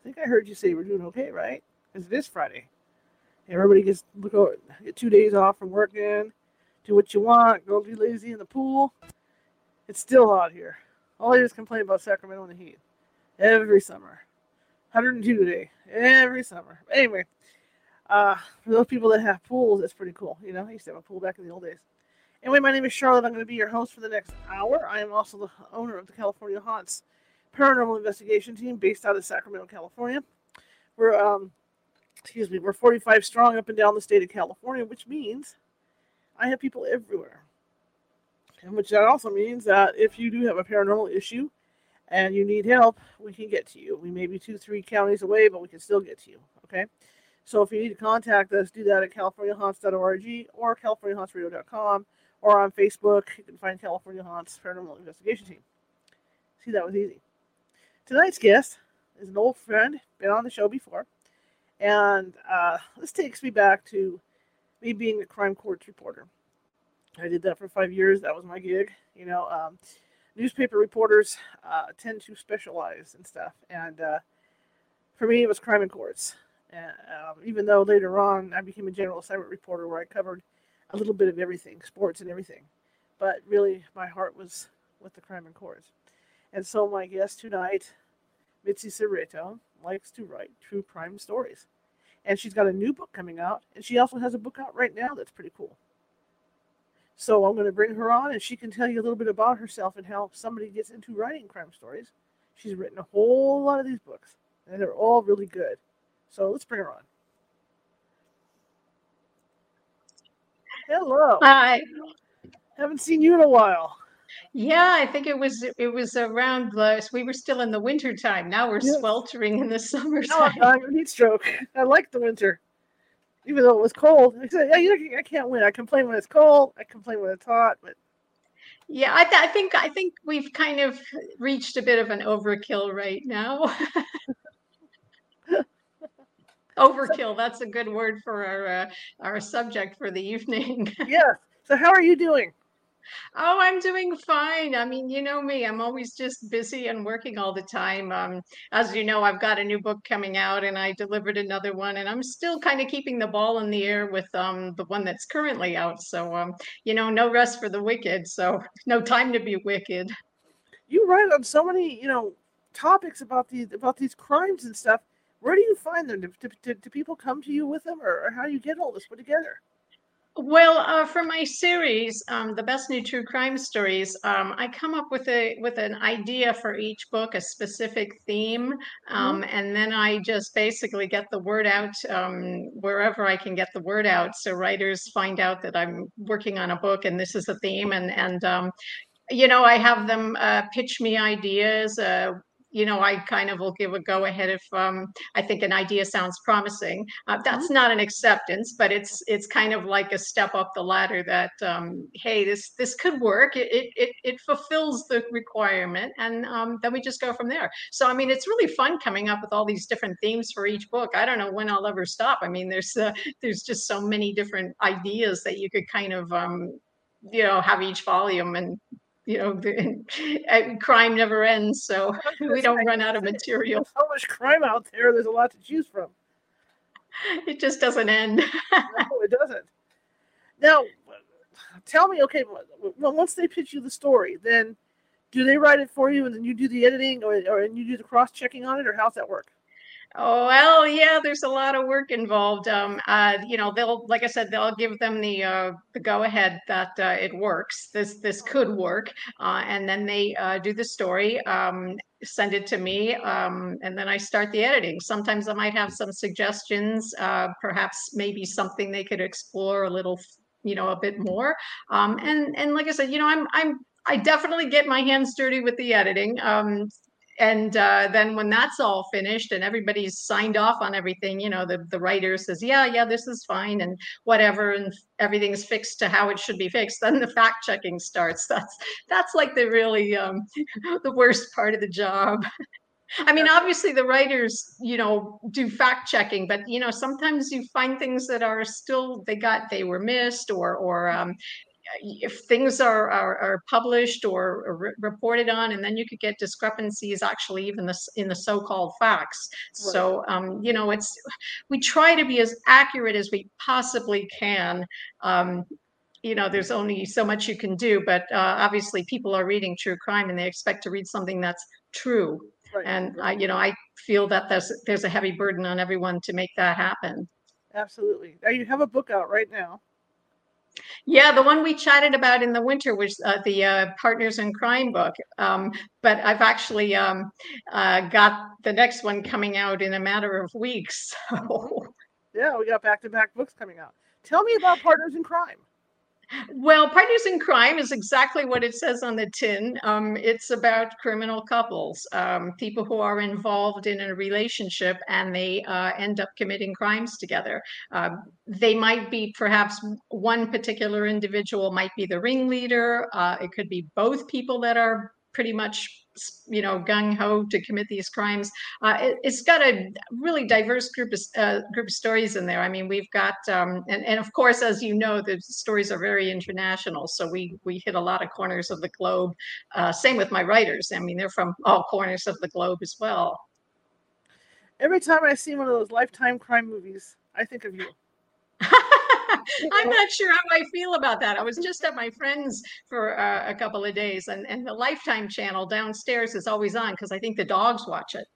I think I heard you say we're doing okay, right? Because it is Friday. Everybody gets look over, get two days off from working, do what you want, go be lazy in the pool. It's still hot here. All I is complain about Sacramento and the heat every summer. 102 today, every summer. Anyway, uh, for those people that have pools, it's pretty cool. You know, I used to have a pool back in the old days. Anyway, my name is Charlotte. I'm going to be your host for the next hour. I am also the owner of the California Haunts paranormal investigation team based out of Sacramento, California. We're um, excuse me, we're 45 strong up and down the state of California, which means I have people everywhere. And which that also means that if you do have a paranormal issue and you need help, we can get to you. We may be two, three counties away, but we can still get to you. Okay. So if you need to contact us, do that at californiahaunts.org or californiahauntsradio.com or on Facebook. You can find California Haunts Paranormal Investigation Team. See, that was easy. Tonight's guest is an old friend, been on the show before. And uh, this takes me back to me being a crime courts reporter. I did that for five years. That was my gig. You know, um, newspaper reporters uh, tend to specialize in stuff. And uh, for me, it was crime and courts. And, um, even though later on I became a general assignment reporter where I covered a little bit of everything, sports and everything. But really, my heart was with the crime and courts. And so my guest tonight, Mitzi Szereto, likes to write true crime stories. And she's got a new book coming out, and she also has a book out right now that's pretty cool. So I'm going to bring her on, and she can tell you a little bit about herself and how somebody gets into writing crime stories. She's written a whole lot of these books, and they're all really good. So let's bring her on. Hello. Hi. Haven't seen you in a while. Yeah, I think it was it was around the we were still in the winter time. Now we're yes. sweltering in the summer. No, I'm a heat stroke. I like the winter, even though it was cold. I said, yeah, I can't win. I complain when it's cold. I complain when it's hot, but yeah, I, th- I think I think we've kind of reached a bit of an overkill right now. overkill. That's a good word for our uh, our subject for the evening. yeah. So how are you doing? Oh, I'm doing fine. I mean, you know me, I'm always just busy and working all the time. Um, as you know, I've got a new book coming out and I delivered another one, and I'm still kind of keeping the ball in the air with um, the one that's currently out. So, um, you know, no rest for the wicked. So, no time to be wicked. You write on so many, you know, topics about these about these crimes and stuff. Where do you find them? Do, do, do people come to you with them, or, or how do you get all this put together? Well, uh, for my series, um, the best new true crime stories, um, I come up with a with an idea for each book, a specific theme, um, mm-hmm. and then I just basically get the word out um, wherever I can get the word out, so writers find out that I'm working on a book and this is a theme, and and um, you know I have them uh, pitch me ideas. Uh, you know, I kind of will give a go ahead if um, I think an idea sounds promising. Uh, that's mm-hmm. not an acceptance, but it's it's kind of like a step up the ladder. That um, hey, this this could work. It it it, fulfills the requirement, and um, then we just go from there. So I mean, it's really fun coming up with all these different themes for each book. I don't know when I'll ever stop. I mean, there's uh, there's just so many different ideas that you could kind of um, you know have each volume and you know, the, eh, crime never ends, so we don't run out of material. There's so much crime out there. There's a lot to choose from. It just doesn't end. no, it doesn't. Now, tell me, okay, well, once they pitch you the story, then do they write it for you, and then you do the editing, or, or and you do the cross checking on it, or how's that work? Oh well, yeah. There's a lot of work involved. Um, uh, you know, they'll, like I said, they'll give them the uh, the go ahead that uh, it works. This this could work, uh, and then they uh, do the story, um, send it to me, um, and then I start the editing. Sometimes I might have some suggestions, uh, perhaps maybe something they could explore a little, you know, a bit more. Um, and and like I said, you know, I'm I'm I definitely get my hands dirty with the editing. Um, and uh, then when that's all finished and everybody's signed off on everything, you know, the, the writer says, yeah, yeah, this is fine and whatever, and everything's fixed to how it should be fixed. Then the fact checking starts. That's that's like the really um, the worst part of the job. I mean, obviously the writers, you know, do fact checking, but you know, sometimes you find things that are still they got they were missed or or um, if things are, are, are published or, or re- reported on, and then you could get discrepancies actually even this in the so-called facts. Right. So um, you know, it's we try to be as accurate as we possibly can. Um, you know, there's only so much you can do, but uh, obviously people are reading true crime and they expect to read something that's true. Right. And I, you know, I feel that there's there's a heavy burden on everyone to make that happen. Absolutely. Now you have a book out right now. Yeah, the one we chatted about in the winter was uh, the uh, Partners in Crime book. Um, but I've actually um, uh, got the next one coming out in a matter of weeks. So. Yeah, we got back to back books coming out. Tell me about Partners in Crime. Well, Partners in Crime is exactly what it says on the tin. Um, it's about criminal couples, um, people who are involved in a relationship and they uh, end up committing crimes together. Uh, they might be perhaps one particular individual might be the ringleader. Uh, it could be both people that are pretty much you know gung ho to commit these crimes. Uh, it, has got a really diverse group of uh, group of stories in there. I mean, we've got um, and and of course, as you know, the stories are very international. So we we hit a lot of corners of the globe. Uh, same with my writers. I mean, they're from all corners of the globe as well. Every time I see one of those lifetime crime movies, I think of you. I'm not sure how I feel about that. I was just at my friend's for uh, a couple of days, and, and the Lifetime channel downstairs is always on because I think the dogs watch it.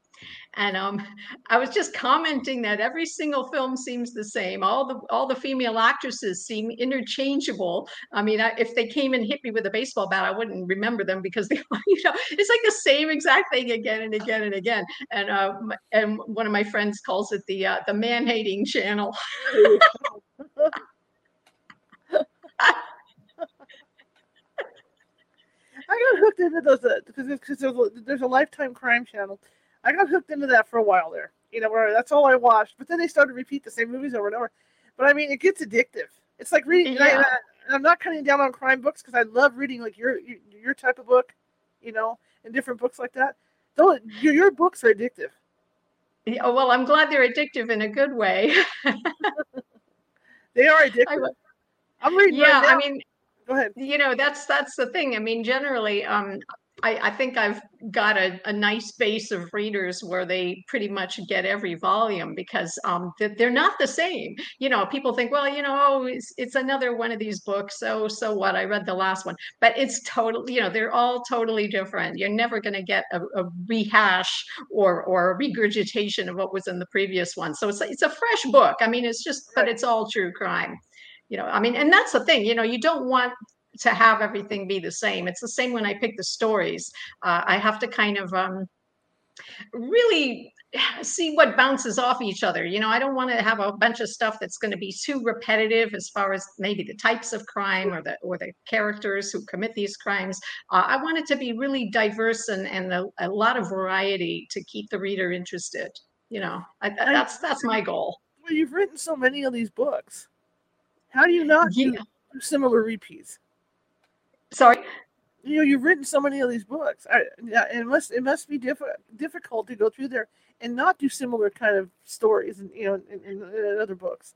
And um, I was just commenting that every single film seems the same. All the all the female actresses seem interchangeable. I mean, I, if they came and hit me with a baseball bat, I wouldn't remember them because they, you know, it's like the same exact thing again and again and again. And uh, and one of my friends calls it the uh, the man hating channel. I got hooked into those because uh, because there's, there's a Lifetime Crime channel. I got hooked into that for a while there. You know, where that's all I watched. But then they started to repeat the same movies over and over. But I mean, it gets addictive. It's like reading. Yeah. I, am not cutting down on crime books because I love reading like your, your your type of book, you know, and different books like that. Though your, your books are addictive. Yeah, well, I'm glad they're addictive in a good way. they are addictive. I, am reading. Yeah, right I mean, go ahead. You know, that's that's the thing. I mean, generally, um, I, I think I've got a, a nice base of readers where they pretty much get every volume because um, they're not the same. You know, people think, well, you know, oh, it's, it's another one of these books. So, so what? I read the last one, but it's totally, you know, they're all totally different. You're never going to get a, a, rehash or or a regurgitation of what was in the previous one. So it's it's a fresh book. I mean, it's just, but it's all true crime you know i mean and that's the thing you know you don't want to have everything be the same. It's the same when i pick the stories. Uh, i have to kind of um, really see what bounces off each other you know? I don't want to have a bunch of stuff that's going to be too repetitive as far as maybe the types of crime or the or the characters who commit these crimes. Uh, i want it to be really diverse and and a, a, lot of variety to keep the reader interested you know? I, that's that's my goal. well you've written so many of these books how do you not yeah. do similar repeats? Sorry. You know, you've written so many of these books. I, yeah, it must it must be diff- difficult to go through there and not do similar kind of stories, and you know, in, in, in other books.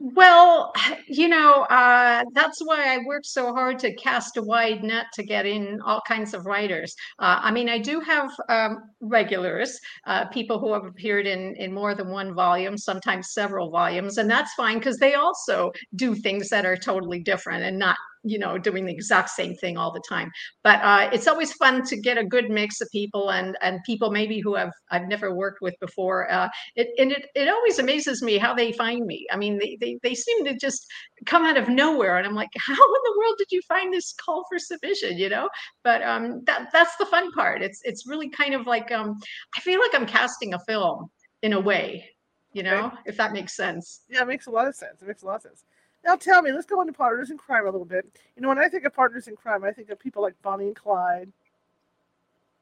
Well, you know, uh, that's why I work so hard to cast a wide net to get in all kinds of writers. Uh, I mean, I do have um, regulars, uh, people who have appeared in, in more than one volume, sometimes several volumes, and that's fine because they also do things that are totally different and not you know doing the exact same thing all the time. But uh, it's always fun to get a good mix of people and and people maybe who have i've never worked with before uh, it, and it, it always amazes me how they find me. I mean they, they they seem to just come out of nowhere and i'm like how in the world did you find this call for submission? You know? But um that that's the fun part. It's it's really kind of like um i feel like i'm casting a film in a way you know okay. if that makes sense. Yeah it makes a lot of sense. It makes a lot of sense now tell me, let's go into partners in crime a little bit. You know, when I think of partners in crime, I think of people like Bonnie and Clyde.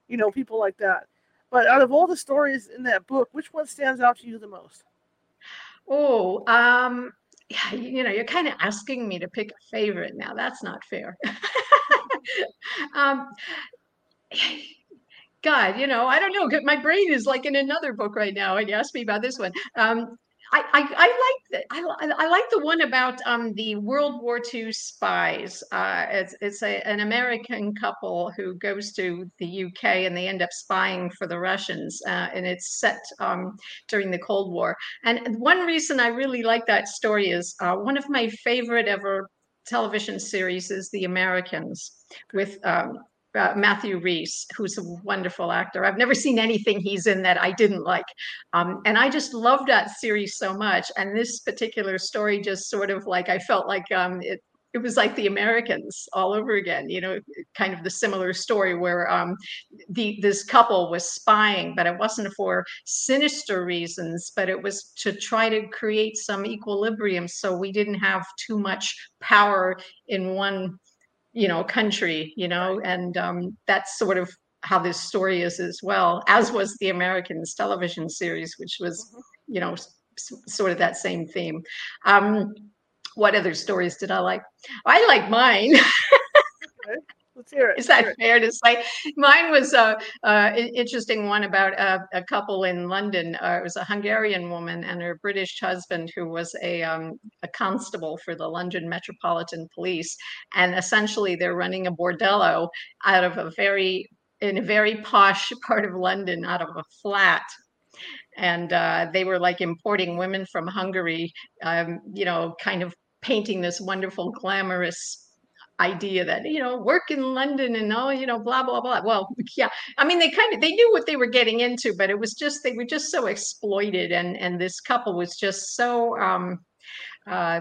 You know, people like that. But out of all the stories in that book, which one stands out to you the most? Oh, um, yeah, you know, you're kind of asking me to pick a favorite now. That's not fair. um, God, you know, I don't know. My brain is like in another book right now, and you asked me about this one. Um, I, I, I like the I, I like the one about um, the World War II spies. Uh, it's it's a, an American couple who goes to the UK and they end up spying for the Russians, uh, and it's set um, during the Cold War. And one reason I really like that story is uh, one of my favorite ever television series is The Americans with um, uh, Matthew Rhys, who's a wonderful actor. I've never seen anything he's in that I didn't like. Um, and I just love that series so much. And this particular story just sort of like, I felt like um, it, it was like the Americans all over again, you know, kind of the similar story where um, the this couple was spying, but it wasn't for sinister reasons, but it was to try to create some equilibrium so we didn't have too much power in one you know country you know and um, that's sort of how this story is as well as was the americans television series which was mm-hmm. you know s- sort of that same theme. Um, what other stories did i like? I like mine hear it. Is that fair to say? Mine was a, a interesting one about a, a couple in London. Uh, it was a Hungarian woman and her British husband, who was a um, a constable for the London Metropolitan Police, and essentially they're running a bordello out of a very in a very posh part of London, out of a flat and uh, they were like importing women from Hungary, um, you know, kind of painting this wonderful, glamorous idea that you know work in london and all you know blah blah blah. Well yeah i mean they kind of they knew what they were getting into but it was just they were just so exploited and and this couple was just so um uh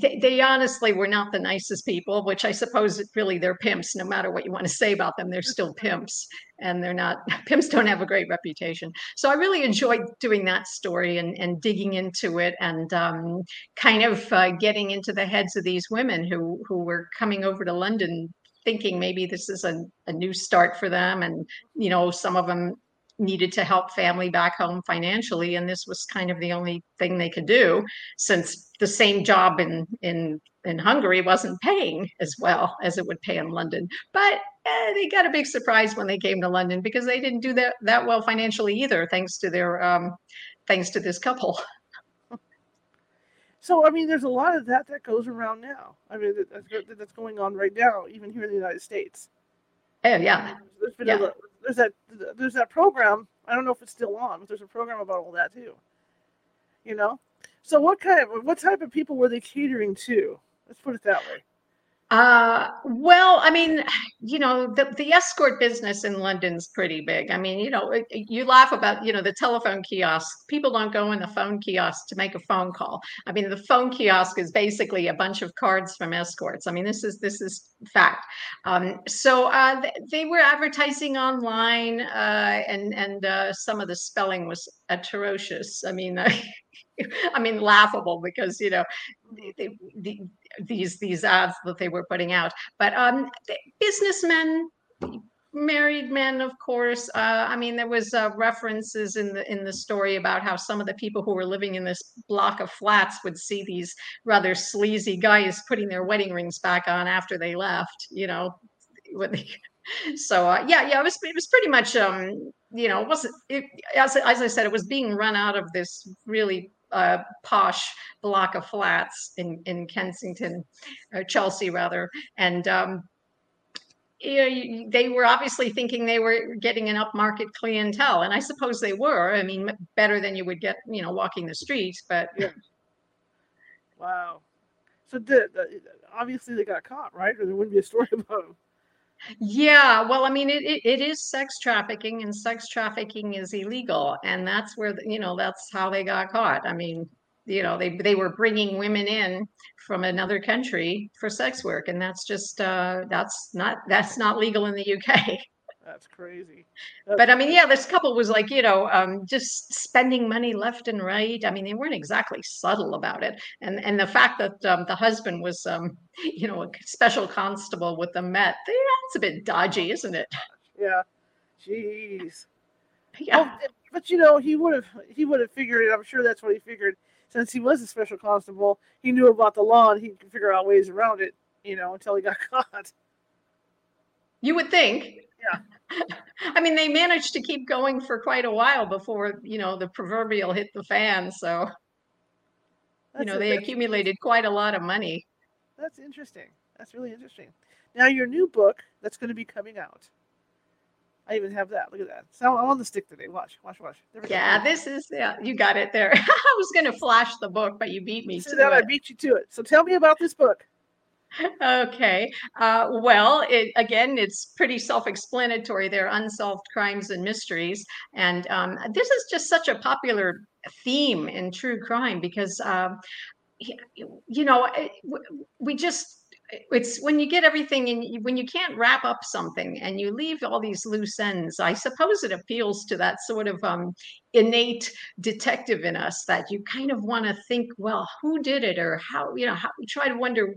they, they, honestly were not the nicest people, which I suppose really they're pimps. No matter what you want to say about them, they're still pimps, and they're not pimps. Don't have a great reputation. So I really enjoyed doing that story and, and digging into it and um, kind of uh, getting into the heads of these women who who were coming over to London thinking maybe this is a, a new start for them and you know some of them needed to help family back home financially and this was kind of the only thing they could do since the same job in in in Hungary wasn't paying as well as it would pay in London. But eh, they got a big surprise when they came to London because they didn't do that that well financially either thanks to their um thanks to this couple. So I mean there's a lot of that that goes around now. I mean that's, that's going on right now even here in the United States. Oh yeah. There's been yeah. a, there's that there's that program. I don't know if it's still on, but there's a program about all that too. You know, so what kind of what type of people were they catering to? Let's put it that way. Uh, well, I mean, you know, the, the escort business in London's pretty big. I mean, you know, you laugh about, you know, the telephone kiosk. People don't go in the phone kiosk to make a phone call. I mean, the phone kiosk is basically a bunch of cards from escorts. I mean, this is this is fact. Um, so uh, they were advertising online, uh, and and uh, some of the spelling was atrocious. I mean. I mean, laughable because you know they, they, these these ads that they were putting out. But um, businessmen, married men, of course. Uh, I mean, there was uh, references in the in the story about how some of the people who were living in this block of flats would see these rather sleazy guys putting their wedding rings back on after they left. You know, when they, so uh, yeah, yeah, it was it was pretty much um, you know, it wasn't it, as as I said, it was being run out of this really uh, posh block of flats in in Kensington, or Chelsea rather, and um, you know, they were obviously thinking they were getting an upmarket clientele, and I suppose they were. I mean, better than you would get, you know, walking the streets. But yeah. wow. So the, obviously they got caught, right? Or there wouldn't be a story about them. Yeah, well, I mean, it, it, it is sex trafficking, and sex trafficking is illegal, and that's where the, you know that's how they got caught. I mean, you know, they they were bringing women in from another country for sex work, and that's just uh, that's not that's not legal in the UK. That's crazy. That's but I mean, yeah, this couple was like, you know, um, just spending money left and right. I mean, they weren't exactly subtle about it. And and the fact that um, the husband was, um, you know, a special constable with the Met, that's a bit dodgy, isn't it? Yeah. Jeez. Yeah. Oh, but you know, he would have he would have figured it. I'm sure that's what he figured. Since he was a special constable, he knew about the law and he could figure out ways around it. You know, until he got caught. You would think. Yeah. I mean, they managed to keep going for quite a while before, you know, the proverbial hit the fan. So, you know, they accumulated quite a lot of money. That's interesting. That's really interesting. Now your new book that's going to be coming out. I even have that. Look at that. So I'm on the stick today. Watch, watch, watch. There we go. Yeah, this is, yeah, you got it there. I was going to flash the book, but you beat me to that I beat you to it. So tell me about this book. Okay. Uh, well, it, again, it's pretty self-explanatory. They're unsolved crimes and mysteries, and um, this is just such a popular theme in true crime because, y- you know, we just it's when you get everything and when you can't wrap up something and you leave all these loose ends. I suppose it appeals to that sort of um, innate detective in us that you kind of want to think, well, who did it, or how you know, how try to wonder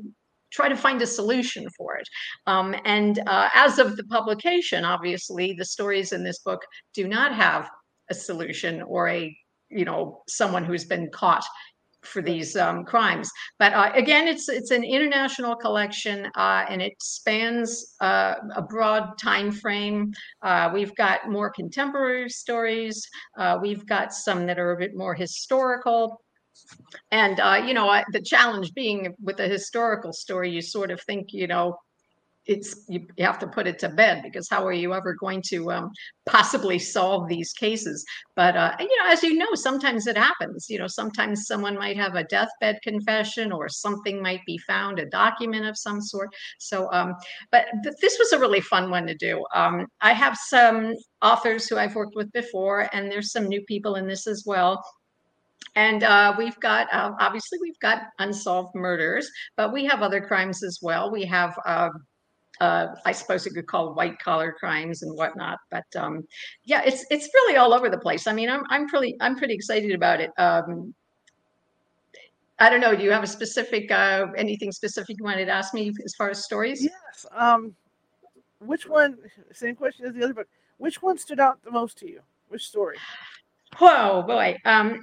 try to find a solution for it. Um, and uh, as of the publication, obviously, the stories in this book do not have a solution or a, you know, someone who's been caught for these um, crimes. But uh, again, it's it's an international collection, uh, and it spans uh, a broad time frame. Uh, we've got more contemporary stories. Uh, we've got some that are a bit more historical and uh, you know I, the challenge being with a historical story you sort of think you know it's you, you have to put it to bed because how are you ever going to um, possibly solve these cases? But uh, you know as you know sometimes it happens. You know sometimes someone might have a deathbed confession or something might be found a document of some sort. So um, but th- this was a really fun one to do. Um, i have some authors who i've worked with before and there's some new people in this as well and uh, we've got, uh, obviously, we've got unsolved murders, but we have other crimes as well. We have, uh, uh, I suppose you could call white collar crimes and whatnot. But um, yeah, it's it's really all over the place. I mean, I'm I'm pretty I'm pretty excited about it. Um, I don't know. Do you have a specific uh, anything specific you wanted to ask me as far as stories? Yes. Um, which one? Same question as the other book. Which one stood out the most to you? Which story? Whoa, boy. Um,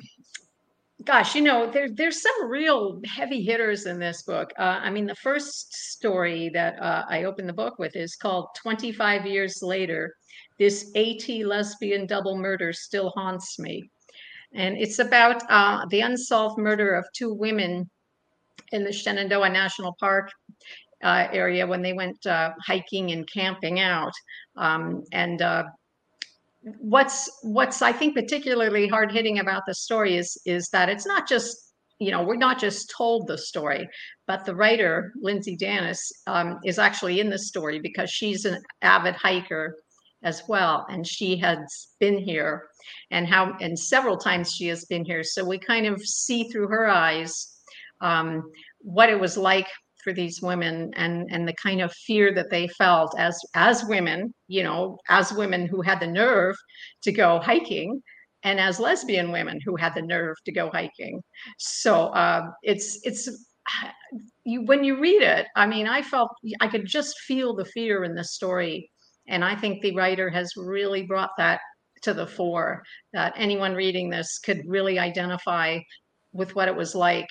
gosh, you know, there, there's some real heavy hitters in this book. Uh, I mean, the first story that uh, I opened the book with is called 25 Years Later This AT Lesbian Double Murder Still Haunts Me. And it's about uh, the unsolved murder of two women in the Shenandoah National Park uh, area when they went uh, hiking and camping out. Um, and uh, what's what's I think particularly hard hitting about the story is is that it's not just you know we're not just told the story, but the writer Lindsay Danis um, is actually in the story because she's an avid hiker as well, and she has been here, and how and several times she has been here, so we kind of see through her eyes um, what it was like for these women and and the kind of fear that they felt as as women you know as women who had the nerve to go hiking and as lesbian women who had the nerve to go hiking. So uh, it's it's you when you read it i mean i felt i could just feel the fear in the story. And i think the writer has really brought that to the fore that anyone reading this could really identify with what it was like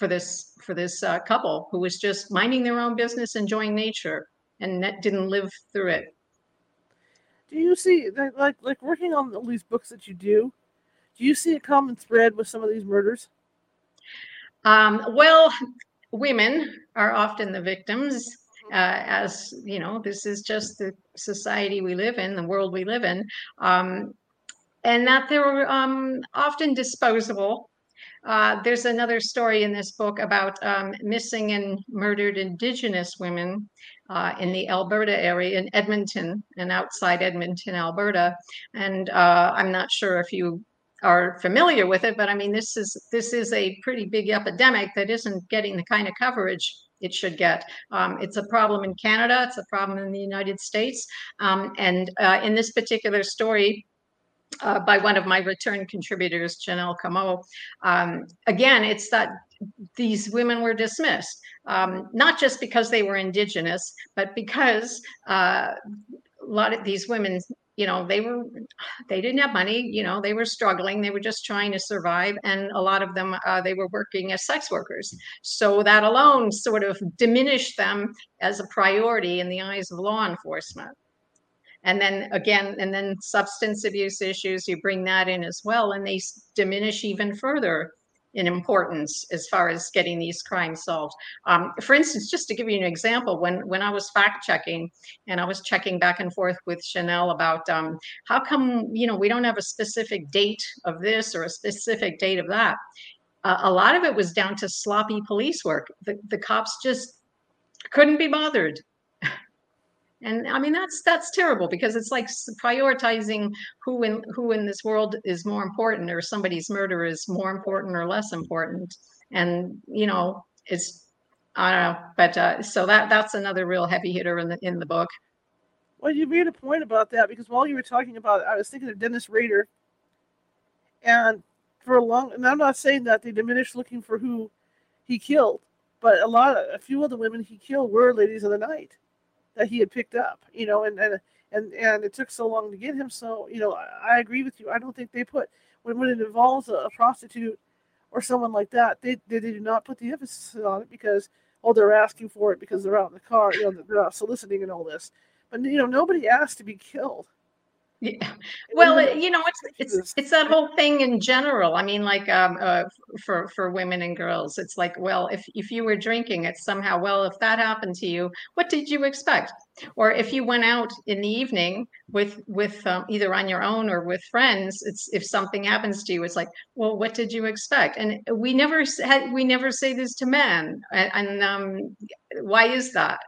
for this for this uh, couple who was just minding their own business, enjoying nature, and that didn't live through it. Do you see like like, like working on all these books that you do? Do you see a common thread with some of these murders? Um, well, women are often the victims, uh, as you know. This is just the society we live in, the world we live in, um, and that they're um, often disposable. Uh, there's another story in this book about um, missing and murdered Indigenous women uh, in the Alberta area, in Edmonton and outside Edmonton, Alberta. And uh, I'm not sure if you are familiar with it, but I mean, this is this is a pretty big epidemic that isn't getting the kind of coverage it should get. Um, it's a problem in Canada. It's a problem in the United States. Um, and uh, in this particular story, uh, by one of my return contributors, Janelle Camo. Um, again, it's that these women were dismissed, um, not just because they were indigenous, but because uh, a lot of these women you know they were they didn't have money you know they were struggling they were just trying to survive and a lot of them uh, they were working as sex workers so that alone sort of diminished them as a priority in the eyes of law enforcement and then again and then substance abuse issues you bring that in as well and they diminish even further in importance as far as getting these crimes solved. Um, for instance, just to give you an example, when when I was fact checking and I was checking back and forth with Chanel about um, how come you know we don't have a specific date of this or a specific date of that. Uh, a lot of it was down to sloppy police work. The, the cops just couldn't be bothered and i mean that's that's terrible because it's like prioritizing who in who in this world is more important or somebody's murder is more important or less important. And you know it's i don't know but uh, so that that's another real heavy hitter in the in the book. Well you made a point about that because while you were talking about it, i was thinking of dennis rader. And for a long and i'm not saying that they diminished looking for who he killed but a lot of a few of the women he killed were ladies of the night that he had picked up, you know, and and and, and it took so long to get him. So, you know, I, I agree with you. I don't think they put when when it involves a, a prostitute or someone like that, they, they, they do not put the emphasis on it because oh they're asking for it because they're out in the car, you know, they're not soliciting and all this. But you know, nobody asked to be killed. Yeah. Well, you know, it's it's it's that whole thing in general. I mean, like um, uh, for for women and girls, it's like, well, if if you were drinking, it's somehow, well, if that happened to you, what did you expect? Or if you went out in the evening with with um, either on your own or with friends, it's if something happens to you, it's like, well, what did you expect? And we never had we never say this to men, and, and um, why is that?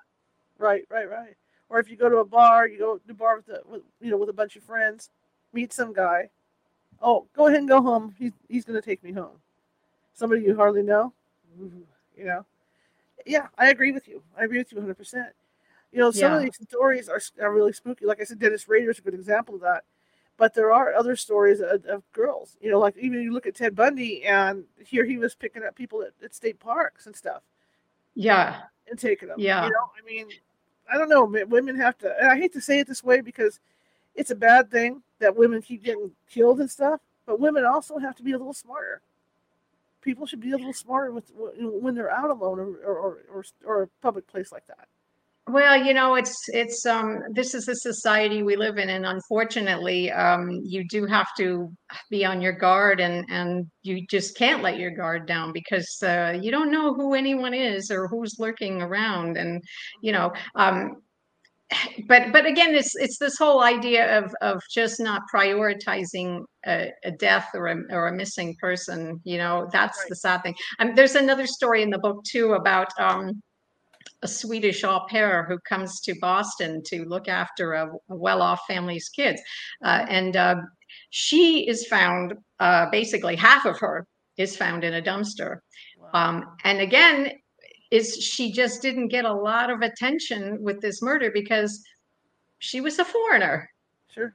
Right, right, right or if you go to a bar, you go to a bar with, a, with you know with a bunch of friends, meet some guy. Oh, go ahead and go home. He's he's gonna take me home. Somebody you hardly know, mm-hmm. you know. Yeah, I agree with you. I agree with you 100. percent You know, some yeah. of these stories are, are really spooky. Like I said, Dennis Rader is a good example of that. But there are other stories of, of, girls. You know, like even you look at Ted Bundy, and here he was picking up people at, at state parks and stuff. Yeah. And taking them. Yeah. You know, I mean, I don't know. Women have to. I hate to say it this way because it's a bad thing that women keep getting killed and stuff. But women also have to be a little smarter. People should be a little smarter with when they're out alone or or or, or a public place like that. Well, you know, it's it's um this is the society we live in, and unfortunately, um, you do have to be on your guard, and and you just can't let your guard down because uh, you don't know who anyone is or who's lurking around, and you know, um, but but again, it's it's this whole idea of of just not prioritizing a, a death or a or a missing person. You know, that's right. the sad thing. Um, there's another story in the book too about um a Swedish au pair who comes to Boston to look after a, a well-off family's kids, uh, and uh, she is found. Uh, basically, half of her is found in a dumpster, wow. um, and again, is she just didn't get a lot of attention with this murder because she was a foreigner. Sure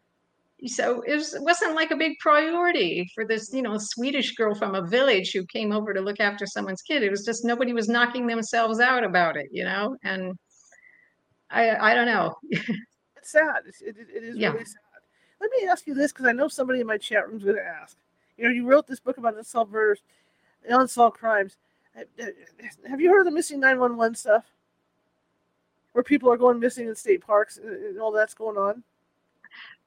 so it, was, it wasn't like a big priority for this you know swedish girl from a village who came over to look after someone's kid. It was just nobody was knocking themselves out about it you know? And i i don't know. It's sad. It, it is yeah. really sad. Let me ask you this because i know somebody in my chat room is going to ask. You know you wrote this book about unsolved murders unsolved crimes. Uh, uh, have you heard of the missing 911 stuff? Where people are going missing in state parks uh, and all that's going on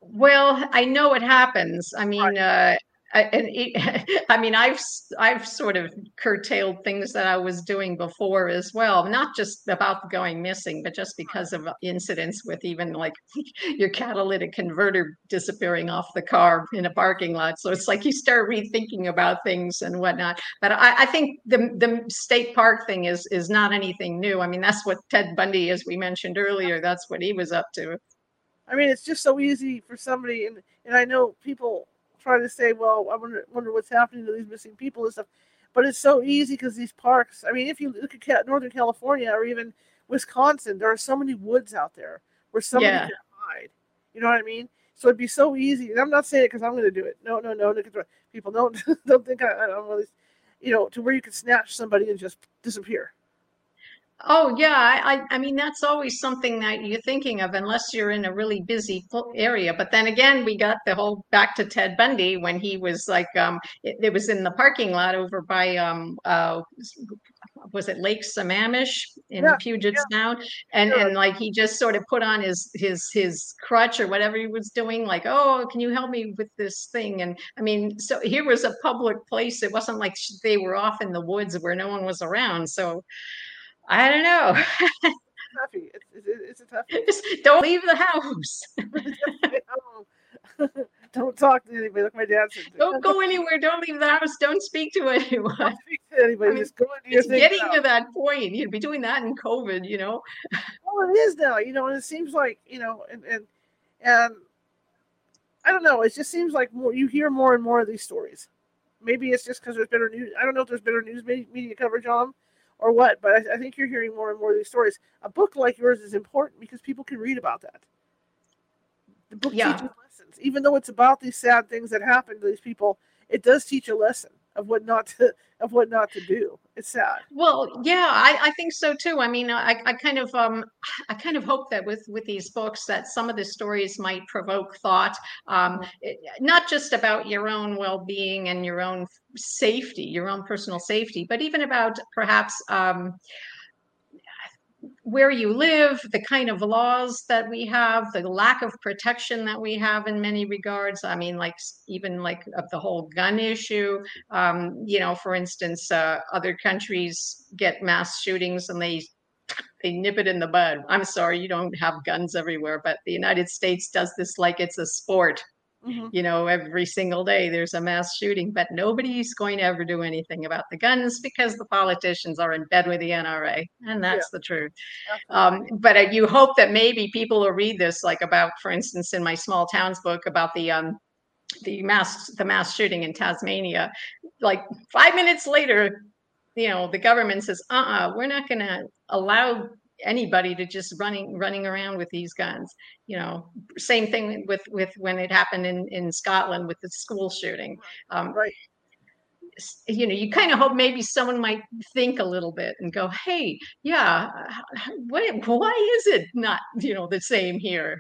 well, I know it happens. I mean, uh, I, and it, I mean, I've I've sort of curtailed things that I was doing before as well. Not just about going missing, but just because of incidents with even like your catalytic converter disappearing off the car in a parking lot. So it's like you start rethinking about things and whatnot. But I, I think the the state park thing is is not anything new. I mean, that's what Ted Bundy, as we mentioned earlier, that's what he was up to. I mean, it's just so easy for somebody, and, and I know people try to say, well, I wonder, wonder what's happening to these missing people and stuff. But it's so easy because these parks, I mean, if you look at Northern California or even Wisconsin, there are so many woods out there where somebody yeah. can hide. You know what I mean? So it'd be so easy. And I'm not saying it because I'm going to do it. No, no, no. People don't don't think I, I don't really. You know, to where you can snatch somebody and just disappear. Oh yeah, I, I mean that's always something that you're thinking of unless you're in a really busy area. But then again, we got the whole back to Ted Bundy when he was like um it, it was in the parking lot over by um uh was it Lake Sammamish in Yeah, Puget yeah, Sound? And sure. and like he just sort of put on his his his crutch or whatever he was doing like oh can you help me with this thing? And I mean so here was a public place. It wasn't like they were off in the woods where no one was around. So I don't know. It's, it's, it's a toughie. Just don't leave the house. Don't talk to anybody. Like my dad said. Don't go anywhere. Don't leave the house. Don't speak to anyone. Don't speak to anybody. I mean, just go do your It's thing. getting now. to that point. You'd be doing that in COVID, you know? Well, it is now, you know, and it seems like, you know, and and and I don't know. It just seems like more you hear more and more of these stories. Maybe it's just because there's better news. I don't know if there's better news media coverage on them or what, but I, I think you're hearing more and more of these stories. A book like yours is important because people can read about that. The book Yeah. teaches lessons, even though it's about these sad things that happen to these people. It does teach a lesson of what not to of what not to do. It's sad. Well, yeah, I, I think so too. I mean, I, I kind of um I kind of hope that with with these books that some of the stories might provoke thought, um, not just about your own well-being and your own safety, your own personal safety, but even about perhaps um, where you live, the kind of laws that we have, the lack of protection that we have in many regards. I mean, like even like of the whole gun issue. Um, you know, for instance, uh, other countries get mass shootings and they they nip it in the bud. I'm sorry, you don't have guns everywhere, but the United States does this like it's a sport hmm you know, every single day there's a mass shooting, but nobody's going to ever do anything about the guns because the politicians are in bed with the NRA, and that's the truth. Um, but uh, you hope that maybe people will read this, like about, for instance, in my small towns book about the um, the mass the mass shooting in Tasmania. Like five minutes later, you know, the government says, "Uh-uh, we're not going to allow." Anybody to just running running around with these guns you know same thing with with when it happened in in scotland with the school shooting um, Right. you know you kind of hope maybe someone might think a little bit and go hey yeah what, why is it not you know the same here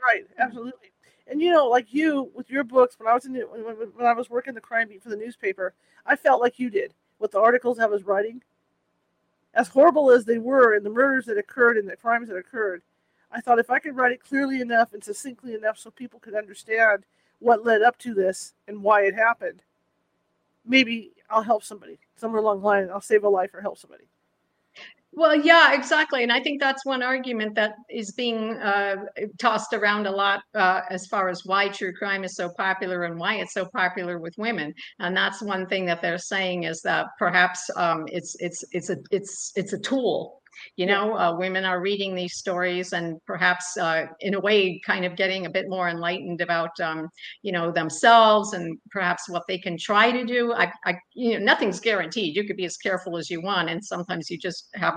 Right, absolutely. And you know, like you with your books, when I was in when when I was working the crime beat for the newspaper, I felt like you did with the articles I was writing. As horrible as they were, and the murders that occurred and the crimes that occurred, I thought if I could write it clearly enough and succinctly enough so people could understand what led up to this and why it happened, maybe I'll help somebody somewhere along the line. I'll save a life or help somebody. Well, yeah, exactly. And I think that's one argument that is being uh, tossed around a lot uh, as far as why true crime is so popular and why it's so popular with women. And that's one thing that they're saying is that perhaps um, it's it's it's a it's it's a tool. You know, uh, women are reading these stories and perhaps, uh, in a way, kind of getting a bit more enlightened about, um, you know, themselves and perhaps what they can try to do. I, I, you know, nothing's guaranteed. You could be as careful as you want, and sometimes you just have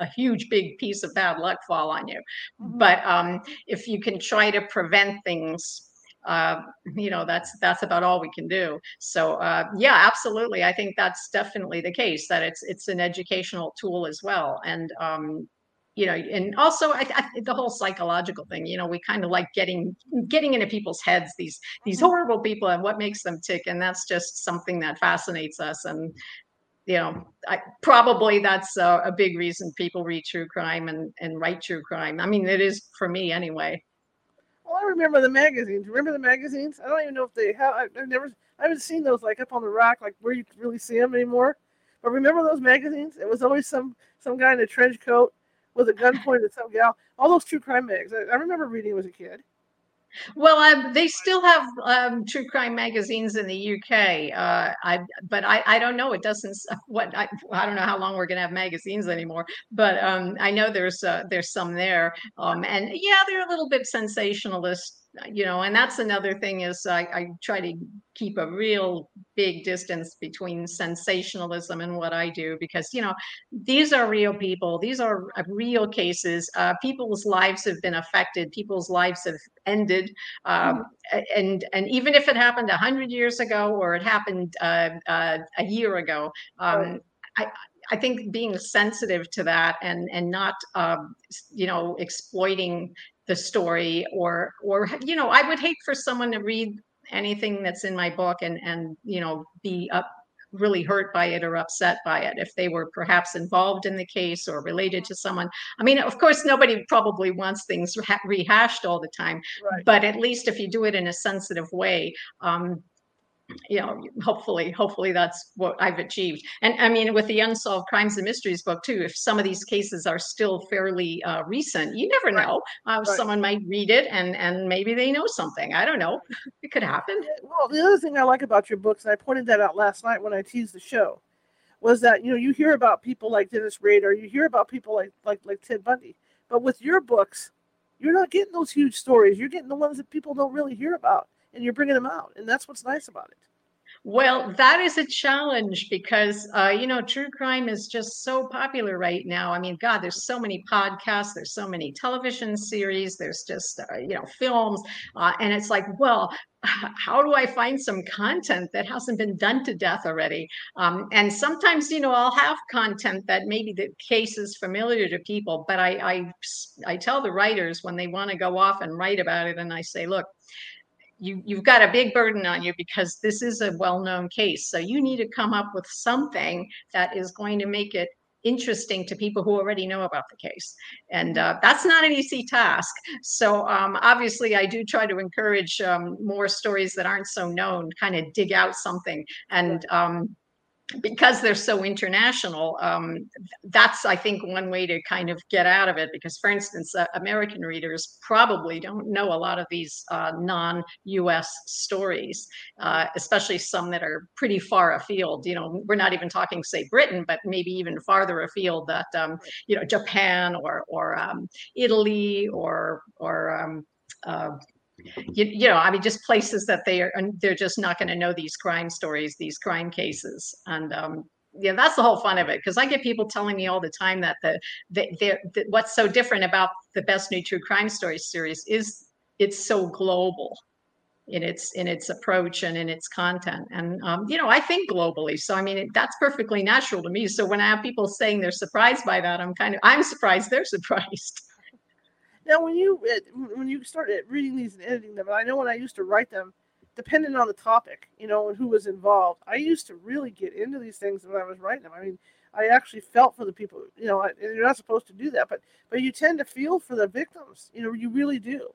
a huge, big piece of bad luck fall on you. Mhm. But um, if you can try to prevent things, uh, you know, that's that's about all we can do. So uh, yeah, absolutely. I think that's definitely the case. That it's it's an educational tool as well, and um, you know, and also I, I, the whole psychological thing. You know, we kind of like getting getting into people's heads these these Mhm. horrible people and what makes them tick, and that's just something that fascinates us. And you know, I, probably that's a, a big reason people read true crime and and write true crime. I mean, it is for me anyway. Well, I remember the magazines. Remember the magazines? I don't even know if they have. I've never. I haven't seen those like up on the rack, like where you really see them anymore. But remember those magazines? It was always some some guy in a trench coat with a gun pointed at some gal. All those true crime mags. I, I remember reading as a kid. Well, um, they still have um, true crime magazines in the UK. Uh, I, but I, I don't know. It doesn't. What I, I don't know how long we're going to have magazines anymore. But um, I know there's uh, there's some there. Um, and yeah, they're a little bit sensationalist, you know. And that's another thing is I, I try to keep a real big distance between sensationalism and what I do because you know these are real people. These are uh, real cases. Uh, people's lives have been affected. People's lives have ended. Um, and and even if it happened a hundred years ago or it happened uh, uh, a year ago, um, I I think being sensitive to that and and not um, you know exploiting the story or or you know I would hate for someone to read anything that's in my book and and you know be up really hurt by it or upset by it if they were perhaps involved in the case or related to someone i mean of course nobody probably wants things rehashed all the time right. but at least if you do it in a sensitive way um, you know hopefully hopefully that's what i've achieved. And i mean with the unsolved crimes and mysteries book too if some of these cases are still fairly uh, recent you never know. Uh, right. someone might read it and and maybe they know something. I don't know. It could happen. Well the other thing i like about your books and i pointed that out last night when i teased the show was that you know you hear about people like dennis rader you hear about people like like like ted bundy but with your books you're not getting those huge stories. You're getting the ones that people don't really hear about and you're bringing them out and that's what's nice about it well, that is a challenge because, uh, you know, true crime is just so popular right now. I mean, God, there's so many podcasts, there's so many television series, there's just, uh, you know, films. Uh, and it's like, well, how do I find some content that hasn't been done to death already? Um, and sometimes, you know, I'll have content that maybe the case is familiar to people, but I, I, I tell the writers when they want to go off and write about it, and I say, look, you you've got a big burden on you because this is a well-known case. So you need to come up with something that is going to make it interesting to people who already know about the case. And uh, that's not an easy task. So um, obviously i do try to encourage um, more stories that aren't so known kind of dig out something. And um, because they're so international, um, that's I think one way to kind of get out of it. Because, for instance, uh, American readers probably don't know a lot of these uh, non-U.S. stories, uh, especially some that are pretty far afield. You know, we're not even talking, say, Britain, but maybe even farther afield that um, you know Japan or or um, Italy or or um, uh, you, you know, I mean, just places that they are, they're just not going to know these crime stories, these crime cases. And, um, yeah, that's the whole fun of it. Cause I get people telling me all the time that the, the, the, what's so different about the best new true crime stories series is it's so global in its in its approach and in its content and um, you know i think globally so i mean it, that's perfectly natural to me so when i have people saying they're surprised by that i'm kind of i'm surprised they're surprised now, when you eh, when you started reading these and editing them, I know when I used to write them, depending on the topic, you know, and who was involved, I used to really get into these things when I was writing them. I mean, I actually felt for the people, you know, and you're not supposed to do that, but but you tend to feel for the victims, you know, you really do.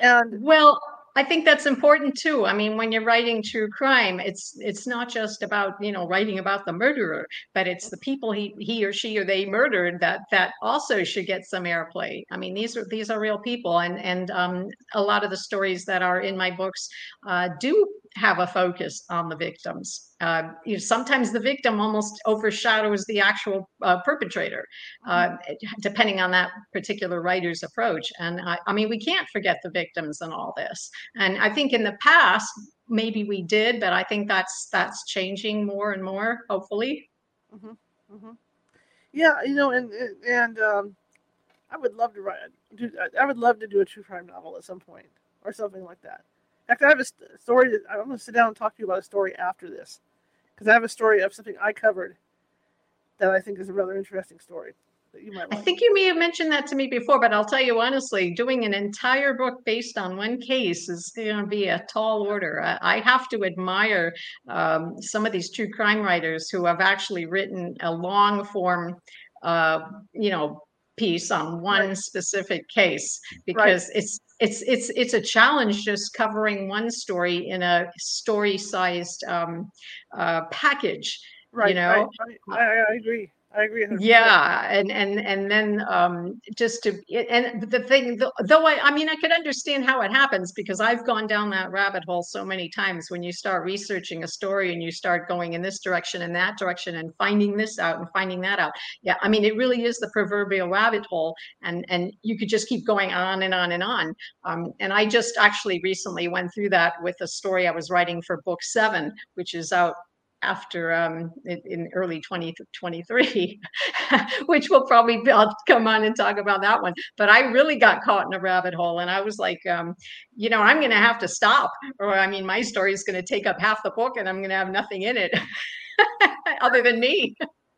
And well, I think that's important too. I mean, when you're writing true crime, it's it's not just about you know writing about the murderer, but it's the people he he or she or they murdered that that also should get some airplay. I mean, these are these are real people, and and um, a lot of the stories that are in my books uh, do have a focus on the victims. Uh, you know, sometimes the victim almost overshadows the actual uh, perpetrator, uh, mm-hmm. depending on that particular writer's approach. And I, I, mean, we can't forget the victims in all this. And I think in the past, maybe we did, but I think that's that's changing more and more. Hopefully. Mm-hmm. Mm-hmm. Yeah, you know, and and um, I would love to write. Do, I would love to do a true crime novel at some point or something like that. Fact, I have a story that I'm going to sit down and talk to you about a story after this because I have a story of something I covered that I think is a rather interesting story that you might. Like. I think you may have mentioned that to me before, but I'll tell you honestly, doing an entire book based on one case is going to be a tall order. I, I have to admire um, some of these true crime writers who have actually written a long form, uh, you know, piece on one right. specific case because right. it's it's it's it's a challenge just covering one story in a story sized um, uh, package right you know right, I, I agree I agree. 100%. Yeah, and and and then um, just to and the thing, though I, I mean, I could understand how it happens because I've gone down that rabbit hole so many times. When you start researching a story and you start going in this direction and that direction and finding this out and finding that out, yeah, I mean, it really is the proverbial rabbit hole, and and you could just keep going on and on and on. Um, and I just actually recently went through that with a story I was writing for book seven, which is out after um, in, in, early 2023, which we'll probably I'll come on and talk about that one. But I really got caught in a rabbit hole, and I was like, um, you know, I'm going to have to stop, or I mean, my story is going to take up half the book, and I'm going to have nothing in it other than me.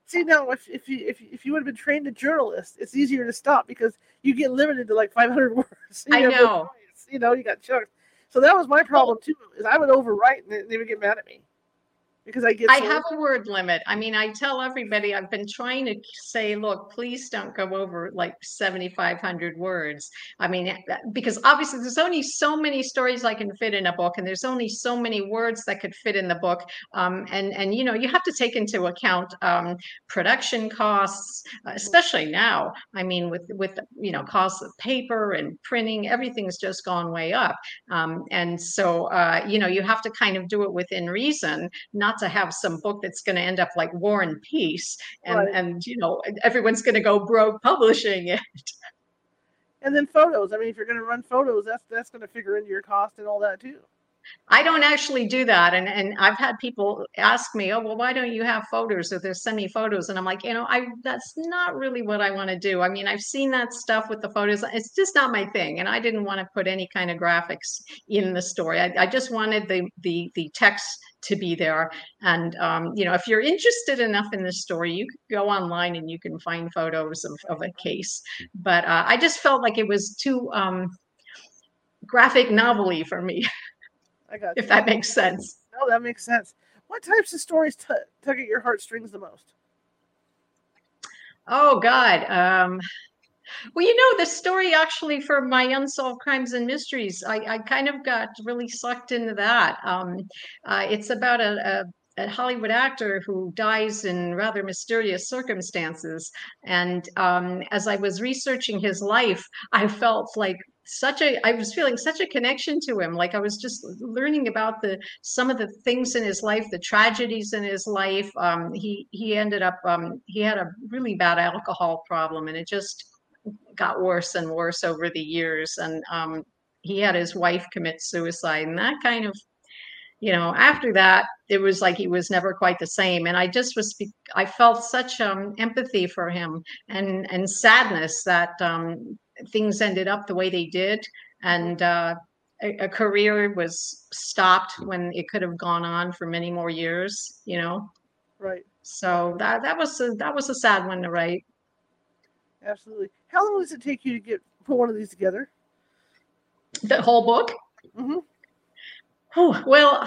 See now, if if you if, if you would have been trained a journalist, it's easier to stop because you get limited to like 500 words. You I know. choice. You know, you got chucked. So that was my problem too. Is I would overwrite and they would get mad at me because I get. I so- have a word limit. I mean, I tell everybody I've been trying to say, look, please don't go over like 7,500 words. I mean, eh, because obviously there's only so many stories I can fit in a book, and there's only so many words that could fit in the book. Um, and and you know, you have to take into account um, production costs, uh, especially now. I mean, with with you know costs of paper and printing, everything's just gone way up. Um, and so uh, you know, you have to kind of do it within reason not to have some book that's going to end up like War and Peace, and Right. and you know everyone's going to go broke publishing it. And then photos. I mean, if you're going to run photos, that's that's going to figure into your cost and all that too. I don't actually do that, and and I've had people ask me, oh well, why don't you have photos or there's send me photos, and I'm like, you know, I that's not really what I want to do. I mean, I've seen that stuff with the photos. It's just not my thing, and I didn't want to put any kind of graphics in the story. I, I just wanted the the the text to be there. And um, you know, if you're interested enough in the story, you could go online and you can find photos of, of a case. But uh, I just felt like it was too um, graphic novelty for me, I got if you. that makes sense. No, that makes sense. What types of stories t- tug at your heartstrings the most? Oh God. Um, well, you know, the story actually for my unsolved crimes and mysteries, I, I kind of got really sucked into that. Um, uh, it's about a, a, a Hollywood actor who dies in rather mysterious circumstances. And um, as I was researching his life, I felt like such a i was feeling such a connection to him. Like i was just learning about the some of the things in his life the tragedies in his life. Um he he ended up um he had a really bad alcohol problem and it just got worse and worse over the years. And um he had his wife commit suicide and that kind of you know after that it was like he was never quite the same. And i just was i felt such um empathy for him and and sadness that um things ended up the way they did and uh a, a career was stopped when it could have gone on for many more years you know Right. so that that was a, that was a sad one to write Absolutely. How long does it take you to get put one of these together? the whole book hmm Oh, well,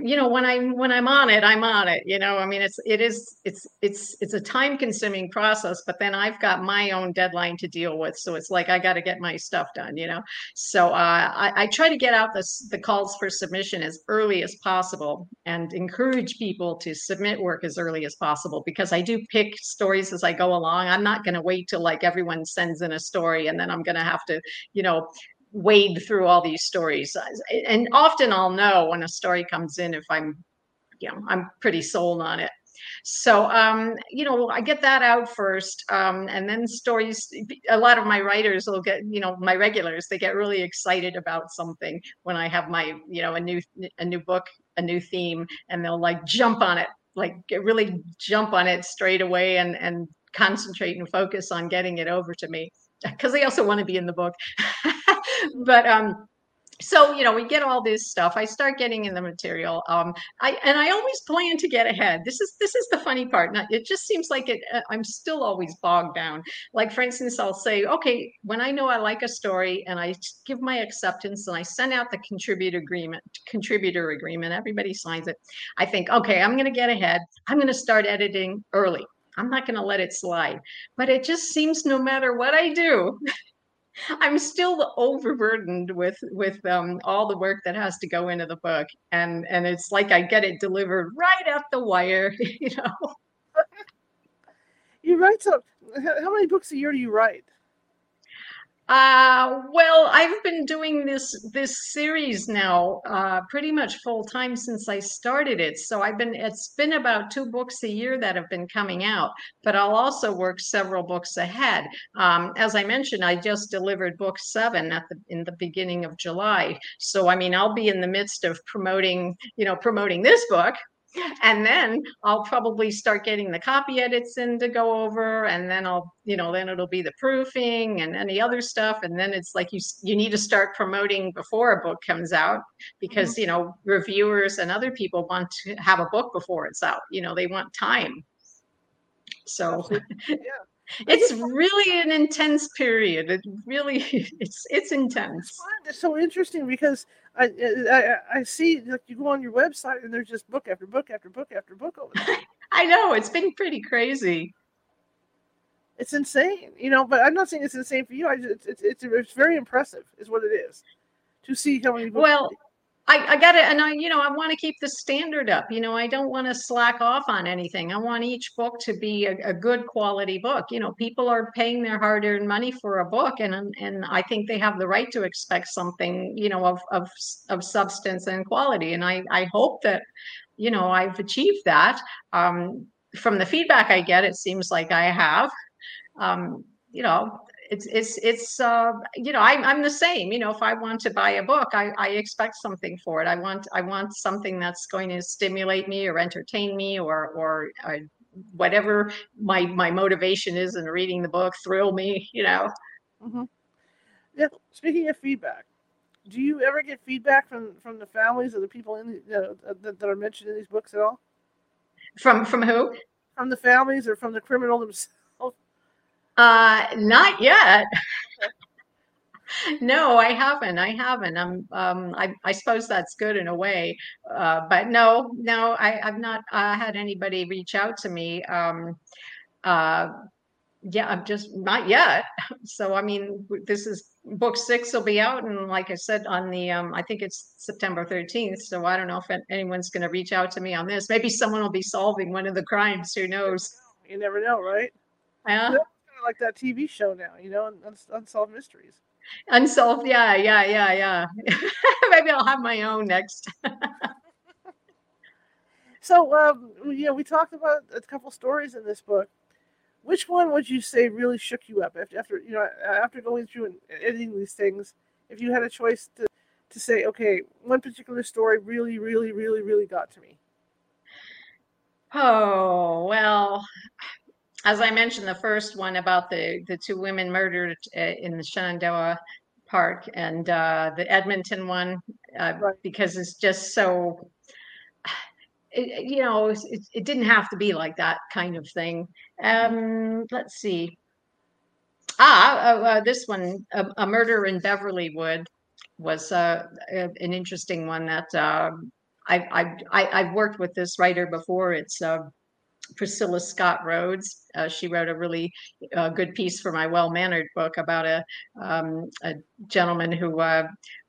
you know, when I'm when I'm on it, I'm on it. You know, I mean, it's it is it's it's it's a time consuming process, but then I've got my own deadline to deal with, so it's like I got to get my stuff done. You know, so uh, I, I try to get out the the calls for submission as early as possible and encourage people to submit work as early as possible because I do pick stories as I go along. I'm not going to wait till like everyone sends in a story and then I'm going to have to, you know, wade through all these stories. And often i'll know when a story comes in if i'm you know i'm pretty sold on it. So um you know i get that out first um and then stories a lot of my writers will get you know my regulars they get really excited about something when i have my you know a new a new book a new theme and they'll like jump on it like really jump on it straight away and and concentrate and focus on getting it over to me because they also want to be in the book but um so you know we get all this stuff. I start getting in the material um i and i always plan to get ahead. This is this is the funny part. Not, it just seems like it uh, i'm still always bogged down. Like for instance i'll say okay when i know i like a story and i give my acceptance and i send out the contributor agreement contributor agreement everybody signs it i think okay i'm going to get ahead. I'm going to start editing early. I'm not going to let it slide. But it just seems no matter what i do I'm still overburdened with with um, all the work that has to go into the book, and and it's like I get it delivered right at the wire, you know. You write so. How how many books a year do you write? Uh, well, I've been doing this this series now uh, pretty much full time since I started it. So I've been it's been about two books a year that have been coming out, but I'll also work several books ahead. Um, as I mentioned, I just delivered book seven at the in the beginning of July. So I mean, I'll be in the midst of promoting, you know, promoting this book and then I'll probably start getting the copy edits in to go over, and then I'll, you know, then it'll be the proofing and any other stuff, and then it's like you you need to start promoting before a book comes out because mm-hmm. you know reviewers and other people want to have a book before it's out. You know, they want time. So yeah. it's really an intense period. It really it's it's intense. It's so interesting because I, I I see like you go on your website and there's just book after book after book after book over there. I know it's been pretty crazy. It's insane, you know. But I'm not saying it's insane for you. I just, it's, it's it's very impressive, is what it is, to see how many. Well, I, I got it, and I, you know, I want to keep the standard up. You know, I don't want to slack off on anything. I want each book to be a, a good quality book. You know, people are paying their hard-earned money for a book, and and I think they have the right to expect something, you know, of of of substance and quality. And I I hope that, you know, I've achieved that. Um, from the feedback I get, it seems like I have. Um, you know, it's it's it's uh, you know I'm I'm the same. You know, if I want to buy a book, I I expect something for it. I want I want something that's going to stimulate me or entertain me or or, or uh, whatever my my motivation is in reading the book, thrill me. You know. Mm-hmm. Yeah. Speaking of feedback, do you ever get feedback from from the families of the people in the, know that, that are mentioned in these books at all? From from who? From the families or from the criminal themselves? Uh, not yet. no, I haven't. I haven't. I'm. Um, I, I suppose that's good in a way, uh, but no, no, I, I've not uh, had anybody reach out to me. Um, uh, yeah, I'm just not yet. So I mean, this is book six will be out, and like I said, on the um, I think it's September 13th. So I don't know if anyone's going to reach out to me on this. Maybe someone will be solving one of the crimes. Who knows? You never know, right? Yeah like that TV show now, you know, Unsolved Mysteries. Unsolved, yeah, yeah, yeah, yeah. Maybe I'll have my own next. so, um, you know, we talked about a couple stories in this book. Which one would you say really shook you up after, after you know, after going through and editing these things? If you had a choice to, to say, okay, one particular story really, really, really, really got to me. Oh well, as I mentioned, the first one about the the two women murdered uh, in the Shenandoah Park, and uh, the Edmonton one uh, right. because it's just so. It, you know, it, it, didn't have to be like that kind of thing. Um, let's see. Ah, uh, uh, this one, a, a, murder in Beverlywood, was uh, an interesting one that um, I, I, I, have worked with this writer before. It's Priscilla Scott Rhodes. Uh, she wrote a really uh, good piece for my Well Mannered book about a, um, a gentleman who uh,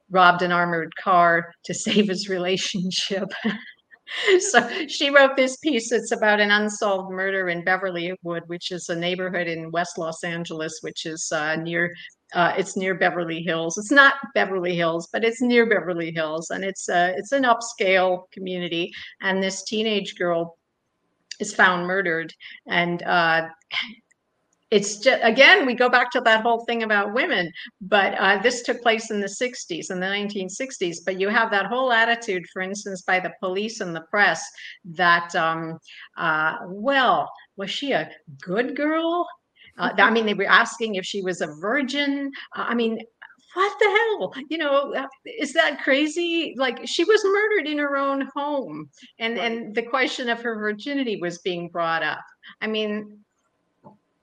robbed an armored car to save his relationship. so she wrote this piece. It's about an unsolved murder in Beverlywood, which is a neighborhood in West Los Angeles, which is uh, near. Uh, it's near Beverly Hills. It's not Beverly Hills, but it's near Beverly Hills, and it's a, uh, it's an upscale community. And this teenage girl is found murdered. And uh, it's just again we go back to that whole thing about women but uh, this took place in the 60s in the 1960s but you have that whole attitude for instance by the police and the press that um, uh, well was she a good girl? Uh, I mean, they were asking if she was a virgin. I mean, what the hell? You know uh, is that crazy? Like she was murdered in her own home and right. and the question of her virginity was being brought up. I mean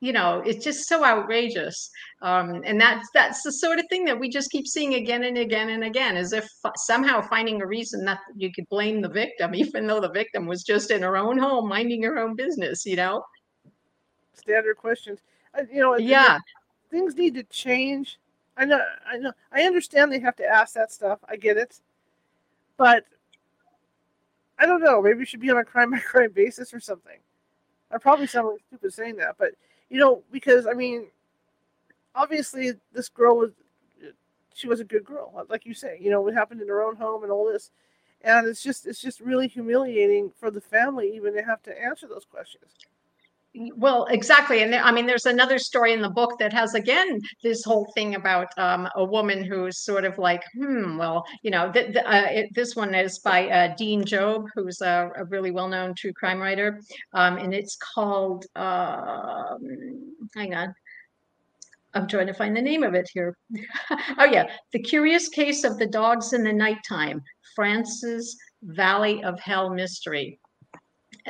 you know it's just so outrageous um, and that's that's the sort of thing that we just keep seeing again and again and again as if somehow finding a reason that you could blame the victim even though the victim was just in her own home minding her own business you know? Standard questions. Uh, you know yeah. things need to change I know, I know, I understand they have to ask that stuff. I get it, but I don't know. Maybe it should be on a crime by crime basis or something. I probably sound stupid saying that, but you know, because I mean, obviously this girl was, she was a good girl, like you say. You know, what happened in her own home and all this, and it's just, it's just really humiliating for the family even to have to answer those questions. Well, exactly. And there, I mean, there's another story in the book that has, again, this whole thing about um, a woman who's sort of like, hmm, well, you know, th- th- uh, it, this one is by uh, Dean Jobb, who's a, a really well known true crime writer. Um, and it's called, uh, hang on. I'm trying to find the name of it here. oh, yeah. The Curious Case of the Dogs in the Nighttime, France's Valley of Hell Mystery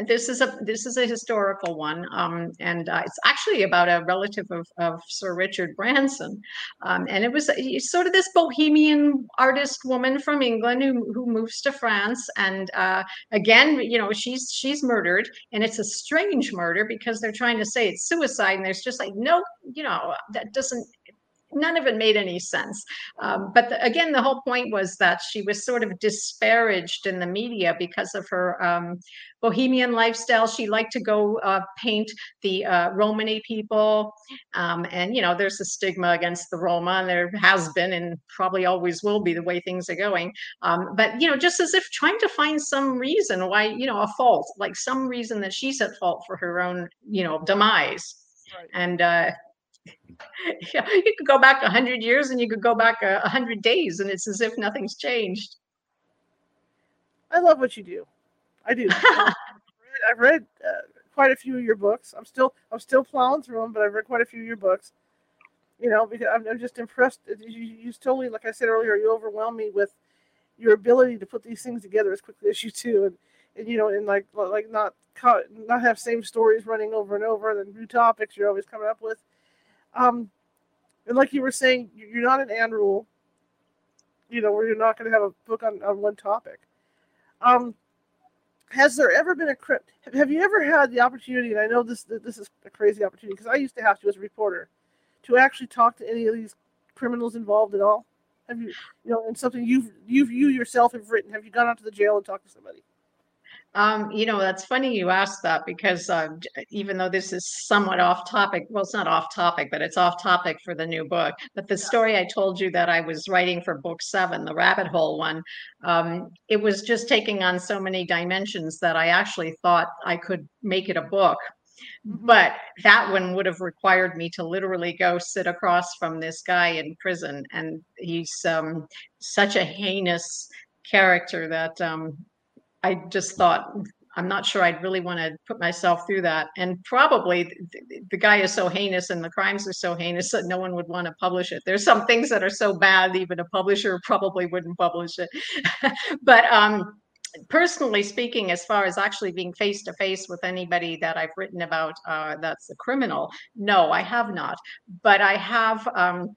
this is a this is a historical one, um, and uh, it's actually about a relative of, of Sir Richard Branson, um, and it was sort of this bohemian artist woman from England who who moves to France, and uh, again, you know, she's she's murdered, and it's a strange murder because they're trying to say it's suicide, and there's just like no, you know, that doesn't none of it made any sense. Um, but the, again, the whole point was that she was sort of disparaged in the media because of her um, bohemian lifestyle. She liked to go uh, paint the uh, Romany people. Um, and, you know, there's a stigma against the Roma, and there has been and probably always will be the way things are going. Um, but, you know, just as if trying to find some reason why, you know, a fault, like some reason that she's at fault for her own, you know, demise. Right. And uh, yeah, you could go back a hundred years and you could go back a hundred days, and it's as if nothing's changed. I love what you do. I do. I've read, uh, quite a few of your books. I'm still I'm still plowing through them, but I've read quite a few of your books. You know, because I'm, I'm just impressed. You, you totally, like I said earlier, you overwhelm me with your ability to put these things together as quickly as you do, and, and you know, and like like not not have same stories running over and over, and new topics you're always coming up with. Um, and like you were saying, you're not an Ann Rule, you know, where you're not going to have a book on, on one topic. Um, has there ever been a crypt? Have you ever had the opportunity? And I know this this is a crazy opportunity because I used to have to as a reporter to actually talk to any of these criminals involved at all. Have you, you know, and something you've you've you yourself have written? Have you gone out to the jail and talked to somebody? Um, you know, that's funny you asked that because uh, even though this is somewhat off topic, well, it's not off topic, but it's off topic for the new book. But the story I told you that I was writing for book seven, the rabbit hole one, um, it was just taking on so many dimensions that I actually thought I could make it a book. Mm-hmm. But that one would have required me to literally go sit across from this guy in prison. And he's um, such a heinous character that um, I just thought I'm not sure I'd really want to put myself through that. And probably the, the, guy is so heinous and the crimes are so heinous that no one would want to publish it. There's some things that are so bad, even a publisher probably wouldn't publish it. but um, personally speaking, as far as actually being face to face with anybody that I've written about uh, that's a criminal, no, I have not. But I have. Um,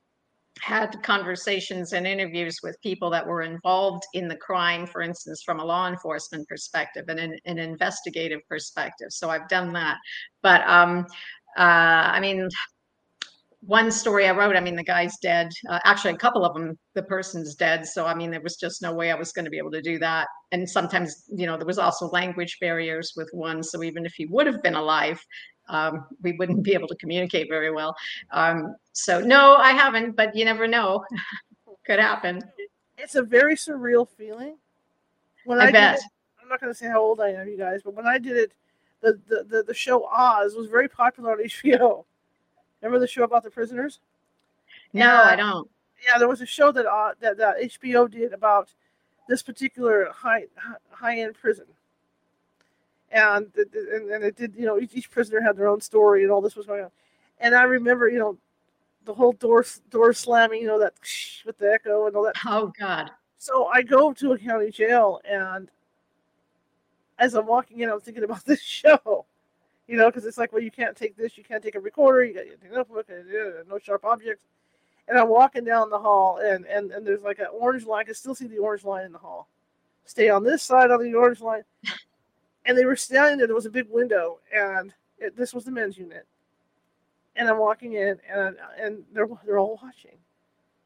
had conversations and interviews with people that were involved in the crime, for instance, from a law enforcement perspective and an, an investigative perspective. So I've done that. But um, uh, I mean, one story I wrote, I mean, the guy's dead. Uh, actually, a couple of them, the person's dead. So, I mean, there was just no way I was going to be able to do that. And sometimes, you know, there was also language barriers with one. So, even if he would have been alive, um, we wouldn't be able to communicate very well. Um, so no, I haven't, but you never know. Could happen. It's a very surreal feeling. When I, I bet. It, I'm not going to say how old I am, you guys, but when I did it, the, the, the, the show Oz was very popular on HBO. Remember the show about the prisoners? No, I don't. Yeah, there was a show that uh, that, that HBO did about this particular high high end prison and and, and it did you know each, each prisoner had their own story and all this was going on. And i remember you know the whole door door slamming you know that with the echo and all that. Oh god. So i go to a county jail and as i'm walking in i'm thinking about this show you know because it's like well you can't take this you can't take a recorder you got a notebook uh, no sharp objects. And i'm walking down the hall and and, and there's like an orange line i can still see the orange line in the hall. Stay on this side of the orange line and they were standing there. There was a big window, and it, this was the men's unit. And I'm walking in, and and they're they're all watching,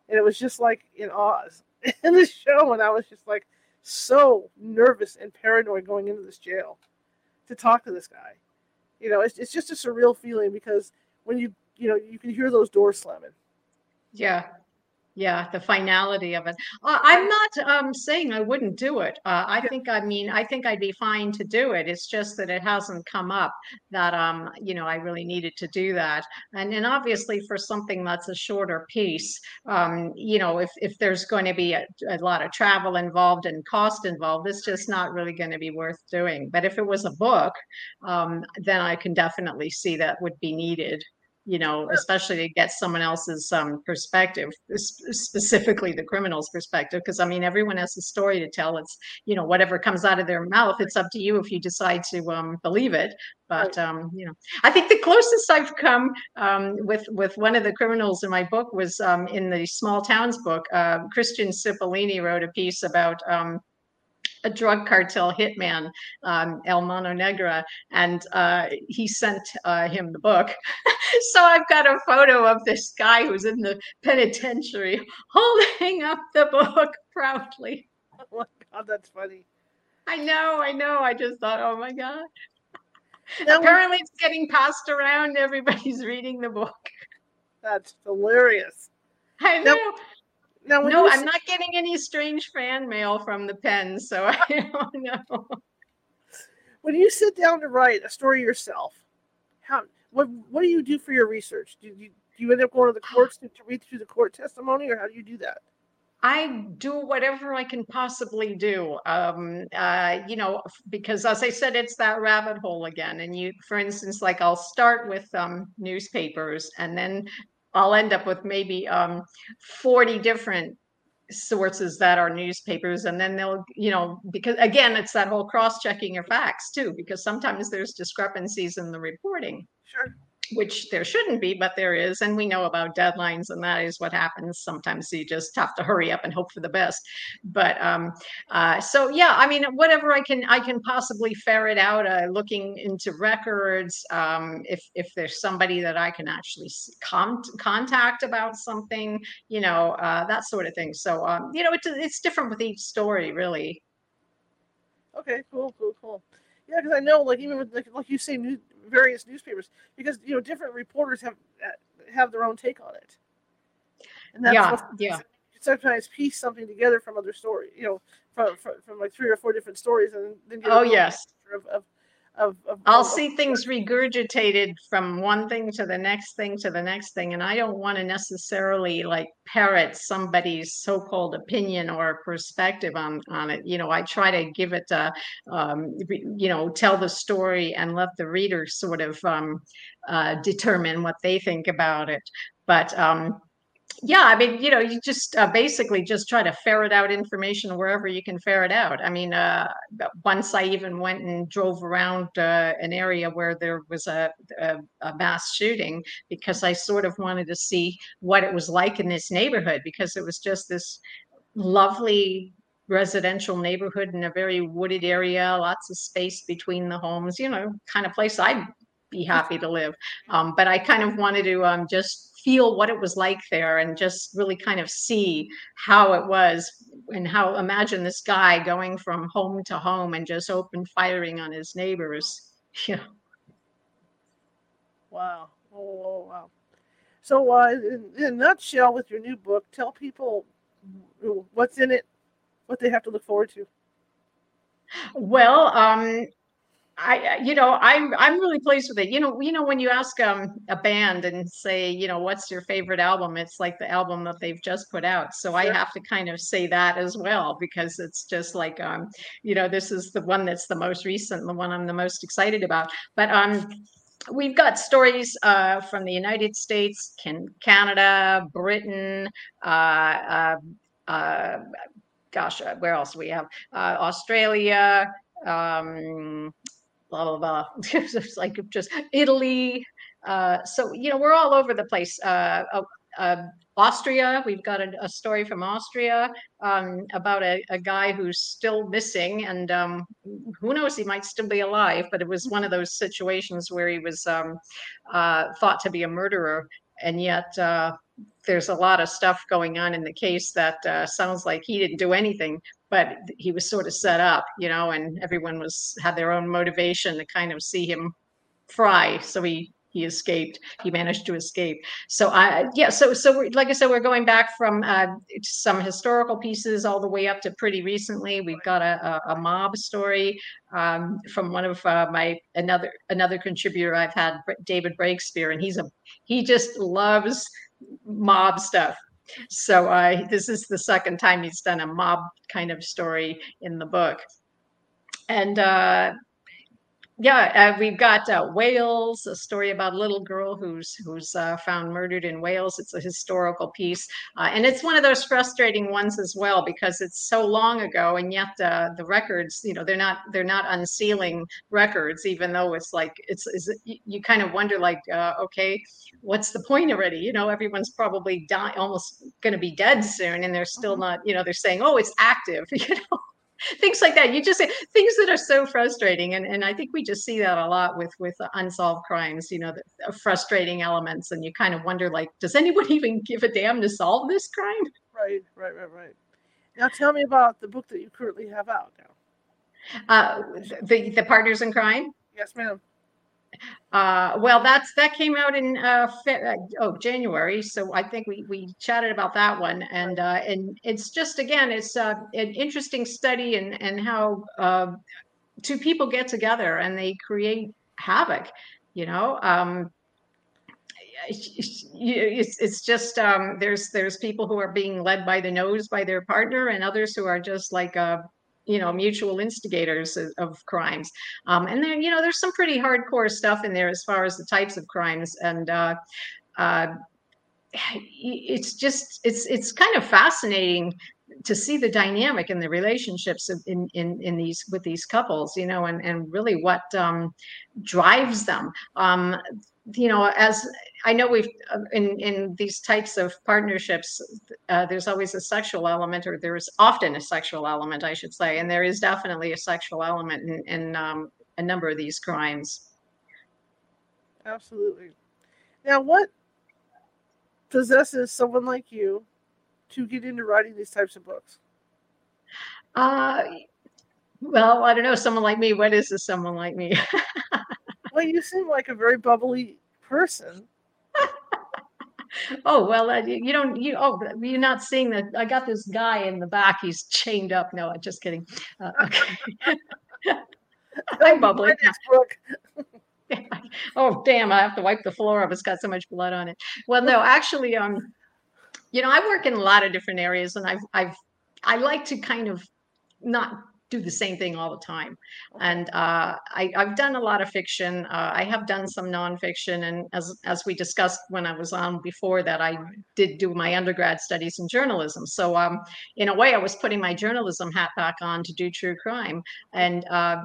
and it was just like in Oz in the show, and I was just like so nervous and paranoid going into this jail to talk to this guy. You know, it's it's just a surreal feeling because when you you know you can hear those doors slamming. Yeah, yeah, the finality of it. Uh, I'm not um, saying I wouldn't do it. Uh, I think, I mean, I think I'd be fine to do it. It's just that it hasn't come up that, um, you know, I really needed to do that. And then obviously for something that's a shorter piece, um, you know, if, if there's going to be a, a lot of travel involved and cost involved, it's just not really going to be worth doing. But if it was a book, um, then I can definitely see that would be needed. You know, especially to get someone else's um, perspective, specifically the criminal's perspective. Because I mean, everyone has a story to tell. It's you know whatever comes out of their mouth. It's up to you if you decide to um, believe it. But um, you know, I think the closest I've come um, with with one of the criminals in my book was um, in the Small Towns book. Uh, Christian Cipollini wrote a piece about um, a drug cartel hitman, um, El Mano Negra, and uh, he sent uh, him the book. so I've got a photo of this guy who's in the penitentiary holding up the book proudly. Oh my God, that's funny. I know, I know. I just thought, oh my God. Apparently, it's getting passed around. Everybody's reading the book. That's hilarious. I know. Now, now, no, I'm not getting any strange fan mail from the pen, so I don't know. When you sit down to write a story yourself, how what what do you do for your research? Do you do you end up going to the courts to, to read through the court testimony, or how do you do that? I do whatever I can possibly do. Um, uh, you know, because as I said, it's that rabbit hole again. And you, for instance, like I'll start with um, newspapers and then I'll end up with maybe um, 40 different sources that are newspapers and then they'll you know because again it's that whole cross checking your facts too because sometimes there's discrepancies in the reporting. Sure which there shouldn't be, but there is. And we know about deadlines, and that is what happens. Sometimes you just have to hurry up and hope for the best. But um, uh, so yeah, I mean, whatever I can I can possibly ferret out, uh, looking into records. Um, if if there's somebody that I can actually con- contact about something, you know, uh, that sort of thing. So um, you know, it's it's different with each story, really. Okay, cool, cool, cool. Yeah, because I know, like even with like, like you say, new, various newspapers, because you know different reporters have uh, have their own take on it, and that's yeah, yeah. Sometimes piece something together from other stories, you know, from, from, from like three or four different stories, and then oh yes, of, of of, of I'll see things regurgitated from one thing to the next thing to the next thing, and I don't want to necessarily like parrot somebody's so-called opinion or perspective on on it. You know, I try to give it a, um, you know, tell the story and let the reader sort of um, uh, determine what they think about it. But um, yeah i mean you know you just uh, basically just try to ferret out information wherever you can ferret out. I mean uh, once i even went and drove around uh, an area where there was a, a, a, mass shooting because i sort of wanted to see what it was like in this neighborhood because it was just this lovely residential neighborhood in a very wooded area lots of space between the homes you know kind of place i'd be happy to live um, but i kind of wanted to um, just feel what it was like there and just really kind of see how it was and how imagine this guy going from home to home and just open firing on his neighbors. Yeah. Wow. Oh, wow. So, uh, in, in a nutshell, with your new book, tell people what's in it, what they have to look forward to. Well, um, I, you know, I'm I'm really pleased with it. You know, you know, when you ask um, a band and say, you know, what's your favorite album? It's like the album that they've just put out. So sure. I have to kind of say that as well because it's just like, um, you know, this is the one that's the most recent, the one I'm the most excited about. But um, we've got stories uh, from the United States, can, Canada, Britain, uh, uh, uh gosh, uh, where else do we have? Uh, Australia. Um, blah blah blah. it's like just Italy. Uh, so you know we're all over the place. Uh, uh, uh Austria, we've got a, a story from Austria um, about a, a, guy who's still missing, and um, who knows, he might still be alive. But it was one of those situations where he was um, uh, thought to be a murderer, and yet uh, there's a lot of stuff going on in the case that uh, sounds like he didn't do anything, but he was sort of set up, you know, and everyone was had their own motivation to kind of see him fry. So he he escaped. He managed to escape. So I yeah. So so like I said, we're going back from uh, some historical pieces all the way up to pretty recently. We've got a, a, a mob story um, from one of uh, my another another contributor I've had, David Breakspear, and he's a he just loves mob stuff. So uh, this is the second time he's done a mob kind of story in the book. And uh, yeah, uh, we've got uh, Wales, a story about a little girl who's who's uh, found murdered in Wales. It's a historical piece, uh, and it's one of those frustrating ones as well because it's so long ago, and yet uh, the records, you know, they're not they're not unsealing records, even though it's like it's is it, you kind of wonder like, uh, okay, what's the point already? You know, everyone's probably dying, almost going to be dead soon, and they're still mm-hmm. not. You know, they're saying, oh, it's active. You know things like that. You just things that are so frustrating, and and I think we just see that a lot with with unsolved crimes. You know, the, frustrating elements, and you kind of wonder like, does anyone even give a damn to solve this crime? Right, right, right, right. Now tell me about the book that you currently have out now. Uh, the the partners in crime. Yes, ma'am. Uh, well, that's that came out in uh, fe- uh, oh January, so I think we we chatted about that one, and uh, and it's just again it's uh, an interesting study and and how two people get together and they create havoc, you know. Um, it's it's just um, there's there's people who are being led by the nose by their partner, and others who are just like you know mutual instigators of, crimes. Um, and then you know there's some pretty hardcore stuff in there as far as the types of crimes and uh, uh, it's just it's it's kind of fascinating to see the dynamic and the relationships in, in in these with these couples you know and and really what um, drives them. Um, you know as I know we've uh, in in these types of partnerships, uh, there's always a sexual element, or there is often a sexual element, I should say, and there is definitely a sexual element in, in um, a number of these crimes. Absolutely. Now, what possesses someone like you to get into writing these types of books? Uh, well, I don't know. Someone like me. What is this? Someone like me? well, you seem like a very bubbly person oh well uh, you don't you oh you're not seeing that i got this guy in the back he's chained up. No i'm just kidding. Uh, okay. I'm bubbling oh damn i have to wipe the floor off. It's got so much blood on it. Well no actually um you know i work in a lot of different areas and i've i've i like to kind of not do the same thing all the time. And uh, I, have done a lot of fiction. Uh, I have done some nonfiction, and as as we discussed when I was on before that, I did do my undergrad studies in journalism. So um, in a way, I was putting my journalism hat back on to do true crime. And uh,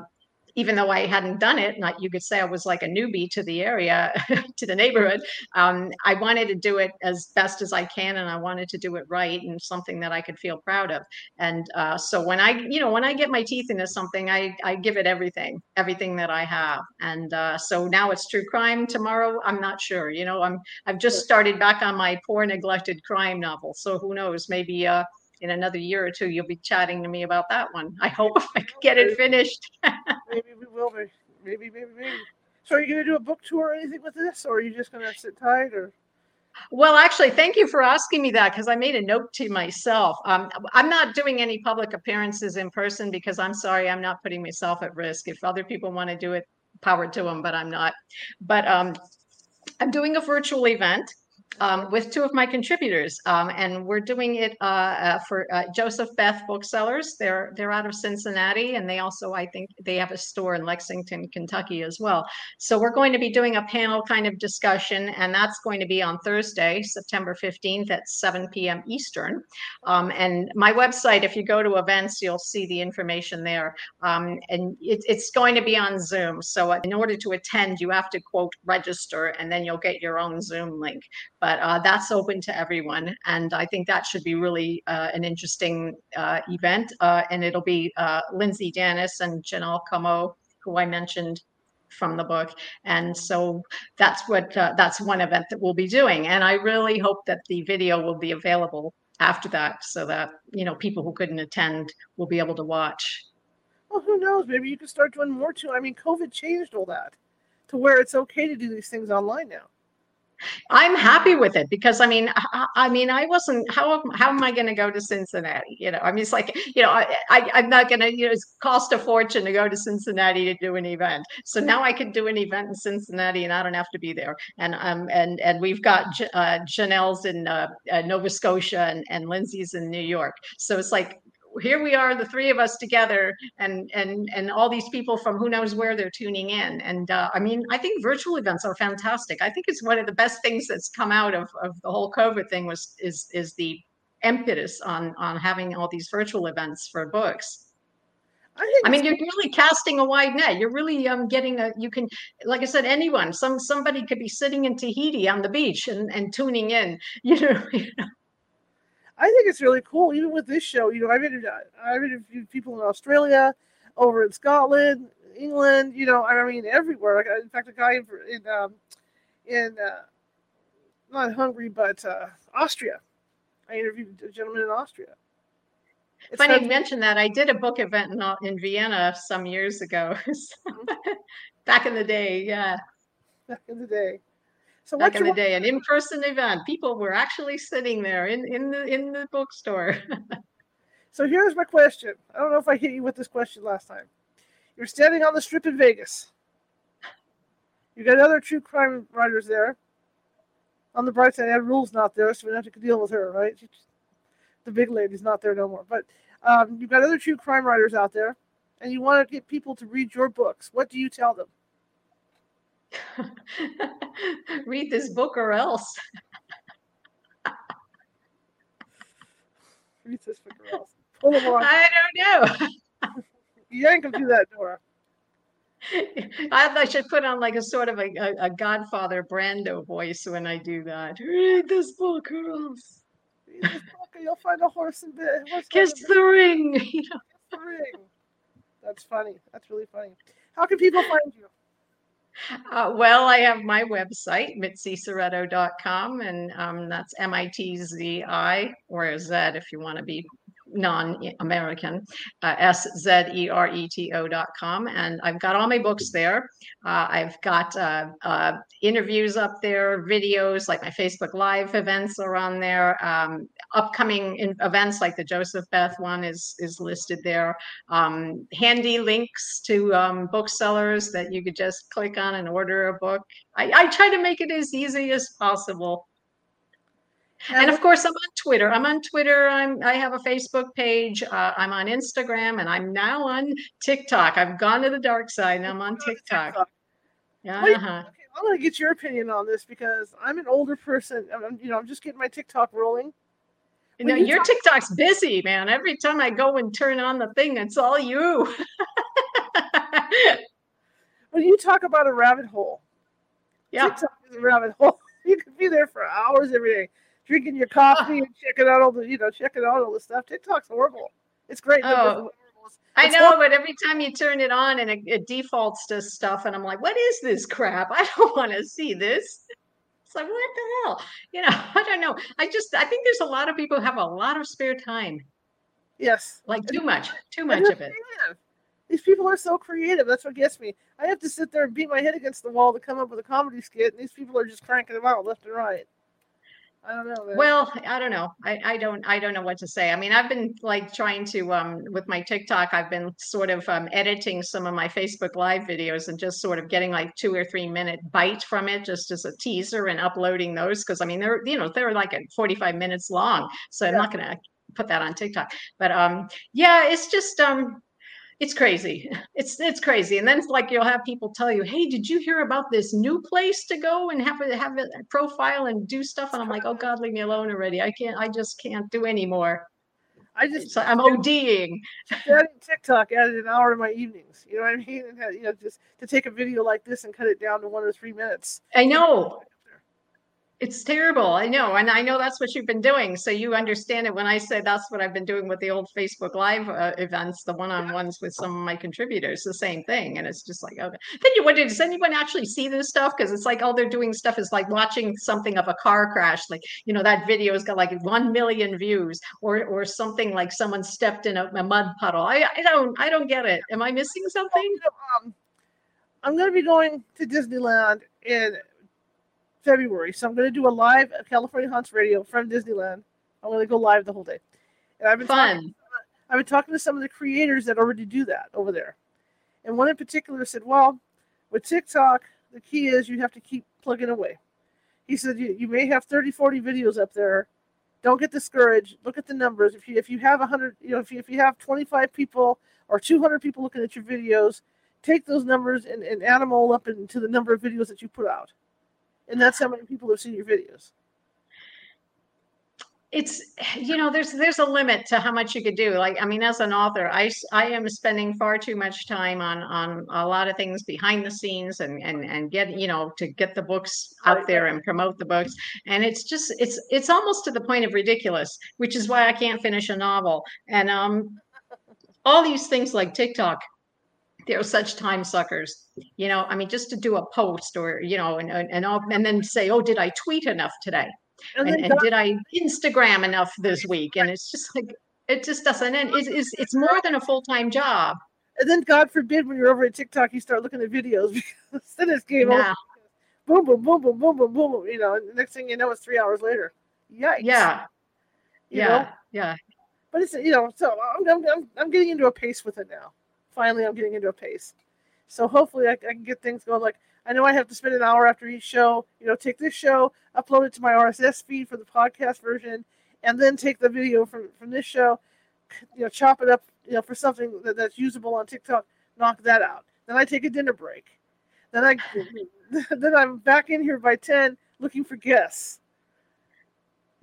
even though I hadn't done it, not you could say I was like a newbie to the area, to the neighborhood. Um, I wanted to do it as best as I can, and I wanted to do it right and something that I could feel proud of. And uh, so when I, you know, when I get my teeth into something, I I give it everything, everything that I have. And uh, so now it's true crime. Tomorrow, I'm not sure. You know, I'm I've just started back on my poor neglected crime novel. So who knows? Maybe. Uh, in another year or two, you'll be chatting to me about that one. I hope I can get it finished. maybe we will be. Maybe, maybe, maybe. So are you going to do a book tour or anything with this, or are you just going to sit tight, or? Well, actually, thank you for asking me that because I made a note to myself. Um, I'm not doing any public appearances in person because I'm sorry, I'm not putting myself at risk. If other people want to do it, power to them, but I'm not. But um, I'm doing a virtual event um, with two of my contributors, um, and we're doing it uh, uh, for uh, Joseph Beth Booksellers. They're they're out of Cincinnati, and they also I think they have a store in Lexington, Kentucky as well. So we're going to be doing a panel kind of discussion, and that's going to be on Thursday, September fifteenth at seven p.m. Eastern. Um, and my website, if you go to events, you'll see the information there. Um, and it, it's going to be on Zoom. So in order to attend, you have to quote register, and then you'll get your own Zoom link but uh, that's open to everyone. And I think that should be really uh, an interesting uh, event. Uh, and it'll be uh, Lindsay Danis and Janelle Como, who I mentioned from the book. And so that's what uh, that's one event that we'll be doing. And I really hope that the video will be available after that so that you know people who couldn't attend will be able to watch. Well, who knows? Maybe you can start doing more too. I mean, COVID changed all that to where it's okay to do these things online now. I'm happy with it because I mean, I, I mean, I wasn't. How how am I going to go to Cincinnati? You know, I mean, it's like you know, I, I am not going to. You know, it's cost a fortune to go to Cincinnati to do an event. So now I can do an event in Cincinnati, and I don't have to be there. And um and and we've got uh, Janelle's in uh, uh, Nova Scotia and and Lindsay's in New York. So it's like here we are, the three of us together, and and and all these people from who knows where they're tuning in. And uh, I mean, I think virtual events are fantastic. I think it's one of the best things that's come out of, of the whole COVID thing was is is the impetus on on having all these virtual events for books. I, I mean, you're really casting a wide net. You're really um, getting a. You can, like I said, anyone. Some somebody could be sitting in Tahiti on the beach and, and tuning in. You know, you know. I think it's really cool. Even with this show, you know, I've interviewed I've interviewed people in Australia, over in Scotland, England. You know, I mean, everywhere. Like, in fact, a guy in in, um, in uh, not Hungary, but uh, Austria. I interviewed a gentleman in Austria. It's Funny you mentioned that. I did a book event in, in Vienna some years ago. Back in the day, yeah. Back in the day. So back in the day, an in-person event. People were actually sitting there in, in the in the bookstore. so here's my question. I don't know if I hit you with this question last time. You're standing on the strip in Vegas. You got other true crime writers there. On the bright side, Ann Rule's not there, so we don't have to deal with her, right? the big lady's not there no more. But um, you've got other true crime writers out there, and you want to get people to read your books. What do you tell them? read this book or else. read this book or else. Pull them on. I don't know. you ain't gonna do that, Dora. I, I, should put on like a sort of a, a, a, Godfather Brando voice when I do that. Read this book, or else. Read this book, and you'll find a horse in bed. Kiss the ring. Kiss the ring. That's funny. That's really funny. How can people find you? Uh, well, I have my website, mitziszereto.com, and um, that's M I T Z I or Z if you want to be non-American, uh, S-Z-E-R-E-T-O.com. And I've got all my books there. Uh, I've got uh, uh, interviews up there, videos, like my Facebook Live events are on there. Um, upcoming in- events like the Joseph Beth one is, is listed there. Um, handy links to um, booksellers that you could just click on and order a book. I, I try to make it as easy as possible and of course i'm on twitter i'm on twitter i'm i have a facebook page uh, i'm on instagram and i'm now on tiktok i've gone to the dark side and i'm on tiktok yeah uh-huh. okay, i'm going to get your opinion on this because i'm an older person I'm, you know i'm just getting my tiktok rolling you know, you your talk- TikTok's busy, man. Every time I go and turn on the thing, it's all you. when you talk about a rabbit hole, yeah. TikTok is a rabbit hole. You could be there for hours every day drinking your coffee and checking out all the, you know, checking out all the stuff. TikTok's horrible. It's great. Oh. I know, but every time you turn it on and it, it, defaults to stuff, and I'm like, what is this crap? I don't want to see this. It's like, what the hell? You know, I don't know. I just, I think there's a lot of people who have a lot of spare time. Yes. Like too much, too much of it. Creative. These people are so creative. That's what gets me. I have to sit there and beat my head against the wall to come up with a comedy skit, and these people are just cranking them out left and right. I don't know. Man. Well, I don't know. I, I don't I don't know what to say. I mean, I've been like trying to um with my TikTok, I've been sort of um editing some of my Facebook live videos and just sort of getting like two or three minute bite from it just as a teaser and uploading those because I mean they're you know they're like at 45 minutes long. So I'm not gonna put that on TikTok. But um yeah, it's just um it's crazy. It's it's crazy. And then it's like you'll have people tell you, "Hey, did you hear about this new place to go and have a have a profile and do stuff?" And I'm like, "Oh God, leave me alone already. I can't. I just can't do anymore." I just I'm ODing. TikTok added an hour to my evenings. You know what I mean? And, uh, you know, just to take a video like this and cut it down to one or three minutes. I know. It's terrible. I know. And I know that's what you've been doing. So you understand it when I say that's what I've been doing with the old Facebook Live uh, events, the one on ones with some of my contributors, the same thing. And it's just like, okay. Then you wonder, does anyone actually see this stuff? Because it's like all they're doing stuff is like watching something of a car crash. Like, you know, that video's got like 1 million views or or something like someone stepped in a, a mud puddle. I, I don't I don't get it. Am I missing something? Um, I'm going to be going to Disneyland in February. So I'm going to do a live California Haunts Radio from Disneyland. I'm going to go live the whole day. And I've been fun. Talking, I've been talking to some of the creators that already do that over there. And one in particular said, "Well, with TikTok, the key is you have to keep plugging away." He said, "You, you may have 30, 40 videos up there. don't get discouraged. Look at the numbers. If you if you have 100, you know, if you, if you have 25 people or 200 people looking at your videos, take those numbers and, and add them all up into the number of videos that you put out. And that's how many people have seen your videos. It's you know there's there's a limit to how much you could do. Like i mean as an author i i am spending far too much time on on a lot of things behind the scenes and and and get you know to get the books out there and promote the books. And it's just it's it's almost to the point of ridiculous which is why i can't finish a novel. And um all these things like tiktok they're such time suckers you know i mean just to do a post or you know and and, and, and then say oh did i tweet enough today and, and, and did I Instagram enough this week? And it's just like it just doesn't end. It's it's, it's more than a full time job. And then God forbid when you're over at TikTok, you start looking at videos because then it's game over. Boom, boom, boom, boom, boom, boom, boom. You know, and the next thing you know, it's three hours later. Yikes. Yeah. You yeah. Know? Yeah. But it's you know, so I'm, I'm I'm getting into a pace with it now. Finally, I'm getting into a pace. So hopefully, I, I can get things going. Like I know I have to spend an hour after each show. You know, take this show, upload it to my RSS feed for the podcast version, and then take the video from from this show, you know, chop it up, you know, for something that, that's usable on TikTok. Knock that out. Then I take a dinner break. Then I then I'm back in here by ten looking for guests.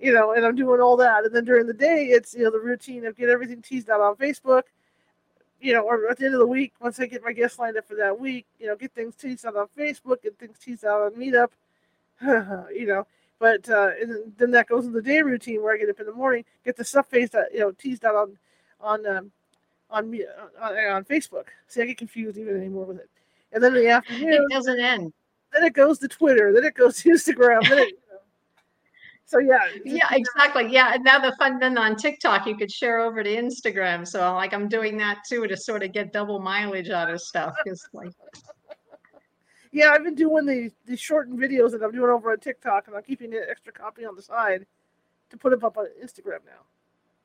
You know, and I'm doing all that. And then during the day, it's you know the routine of get everything teased out on Facebook you know, or at the end of the week, once I get my guests lined up for that week, you know, get things teased out on Facebook, get things teased out on Meetup, you know. But uh, and then that goes in the day routine where I get up in the morning, get the stuff faced out, you know, teased out on on um, on me on, on Facebook. See, I get confused even anymore with it. And then in the afternoon, it doesn't end. Then it goes to Twitter. Then it goes to Instagram. Then it, so yeah yeah exactly. Yeah and now the fun then on tiktok you could share over to instagram. So like i'm doing that too to sort of get double mileage out of stuff because like yeah i've been doing the the shortened videos that i'm doing over on tiktok and i'm keeping an extra copy on the side to put them up on instagram now.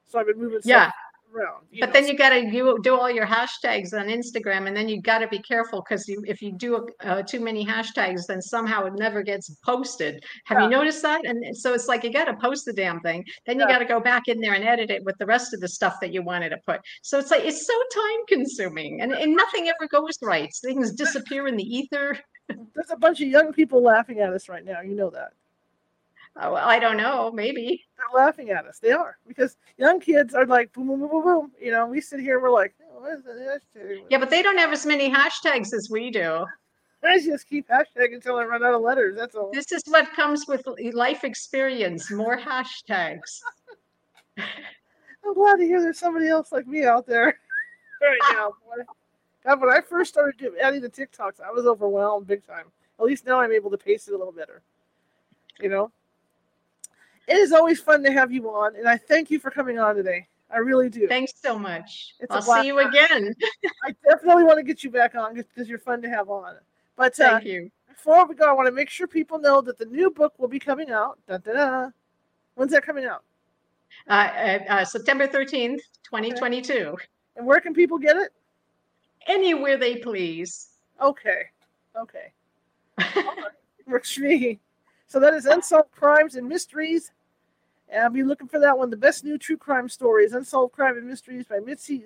So i've been moving yeah around. But know, then you got to you do all your hashtags on Instagram, and then you got to be careful because you, if you do uh, too many hashtags, then somehow it never gets posted. Have yeah. you noticed that? And so it's like you got to post the damn thing. Then you got to go back in there and edit it with the rest of the stuff that you wanted to put. So it's like it's so time consuming, and, and nothing ever goes right. Things disappear in the ether. There's a bunch of young people laughing at us right now. You know that. Oh, well, I don't know. Maybe they're laughing at us. They are because young kids are like boom, boom, boom, boom, boom. You know, we sit here, and we're like, oh, what is that Yeah, but they don't have as many hashtags as we do. I just keep hashtagging until I run out of letters. That's all. This is what comes with life experience. More hashtags. I'm glad to hear there's somebody else like me out there right now. God, when I first started adding the TikToks, I was overwhelmed big time. At least now I'm able to pace it a little better. You know. It is always fun to have you on, and I thank you for coming on today. I really do. Thanks so much. It's I'll see you again. I definitely want to get you back on because you're fun to have on. But uh, thank you. Before we go, I want to make sure people know that the new book will be coming out. Da, da, da. When's that coming out? Uh, uh, uh September 13th, 2022. Okay. And where can people get it? Anywhere they please. Okay. Okay. Works for me. So that is Unsolved Crimes and Mysteries and I'll be looking for that one. The best new true crime stories, unsolved crime and mysteries by Mitzi.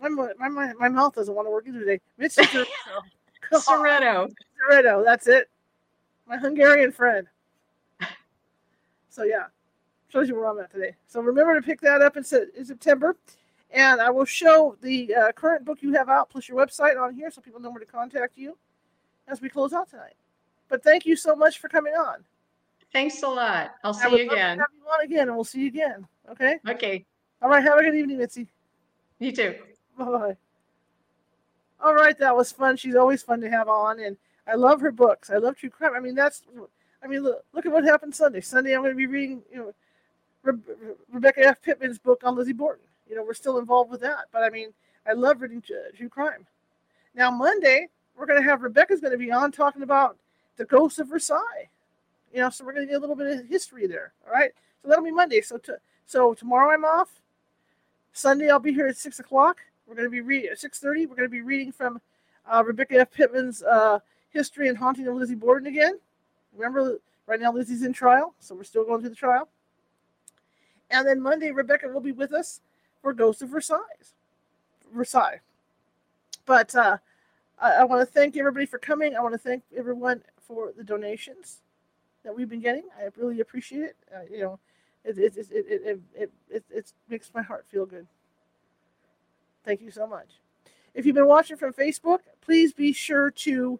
My, my, my, my mouth doesn't want to work either today. Mitzi Szereto. Szereto, that's it. My Hungarian friend. So yeah, shows you where I'm at today. So remember to pick that up in, in September, and I will show the uh, current book you have out plus your website on here so people know where to contact you as we close out tonight. But thank you so much for coming on. Thanks a lot. I'll see you again. Have you on again, and we'll see you again. Okay. Okay. All right. Have a good evening, Mitzi. You too. Bye bye. All right, that was fun. She's always fun to have on, and I love her books. I love true crime. I mean, that's. I mean, look, look at what happened Sunday. Sunday, I'm going to be reading, you know, Re- Rebecca F. Pittman's book on Lizzie Borden. You know, we're still involved with that, but I mean, I love reading true crime. Now Monday, we're going to have Rebecca's going to be on talking about the Ghost of Versailles. You know, so we're going to get a little bit of history there. All right. So that'll be Monday. So to, so tomorrow I'm off. Sunday I'll be here at six o'clock. We're going to be reading at six thirty. We're going to be reading from uh, Rebecca F. Pittman's uh, History and Haunting of Lizzie Borden again. Remember, right now Lizzie's in trial, so we're still going through the trial. And then Monday, Rebecca will be with us for Ghost of Versailles. Versailles. But uh, I, I want to thank everybody for coming. I want to thank everyone for the donations that we've been getting. I really appreciate it. Uh, you know, it it, it, it, it, it, it, it makes my heart feel good. Thank you so much. If you've been watching from Facebook, please be sure to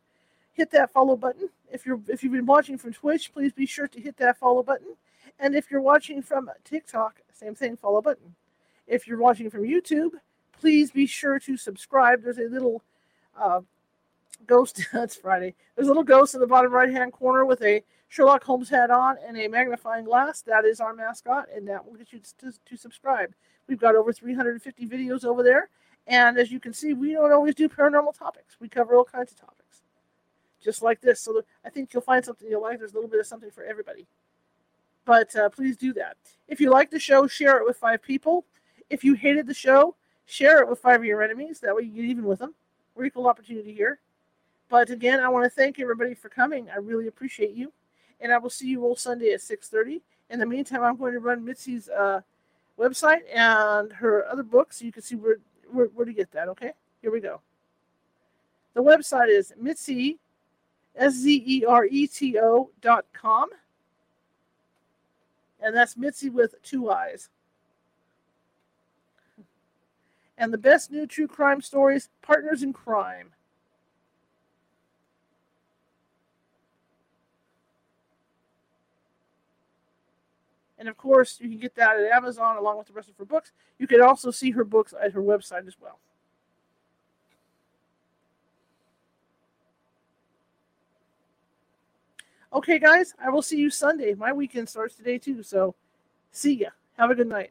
hit that follow button. If you're if you've been watching from Twitch, please be sure to hit that follow button. And if you're watching from TikTok, same thing, follow button. If you're watching from YouTube, please be sure to subscribe. There's a little uh, ghost. That's Friday. There's a little ghost in the bottom right hand corner with a Sherlock Holmes hat on and a magnifying glass. That is our mascot, and that will get you to, to subscribe. We've got over 350 videos over there. And as you can see, we don't always do paranormal topics. We cover all kinds of topics, just like this. So I think you'll find something you'll like. There's a little bit of something for everybody. But uh, please do that. If you like the show, share it with five people. If you hated the show, share it with five of your enemies. That way you get even with them. We're equal opportunity here. But again, I want to thank everybody for coming. I really appreciate you. And I will see you all Sunday at 6.30. In the meantime, I'm going to run Mitzi's uh, website and her other books so you can see where, where, where to get that, okay? Here we go. The website is Mitzi, S-Z-E-R-E-T-O dot com. And that's Mitzi with two eyes. And the best new true crime stories, Partners in Crime. And of course, you can get that at Amazon along with the rest of her books. You can also see her books at her website as well. Okay, guys, I will see you Sunday. My weekend starts today too, so see ya. Have a good night.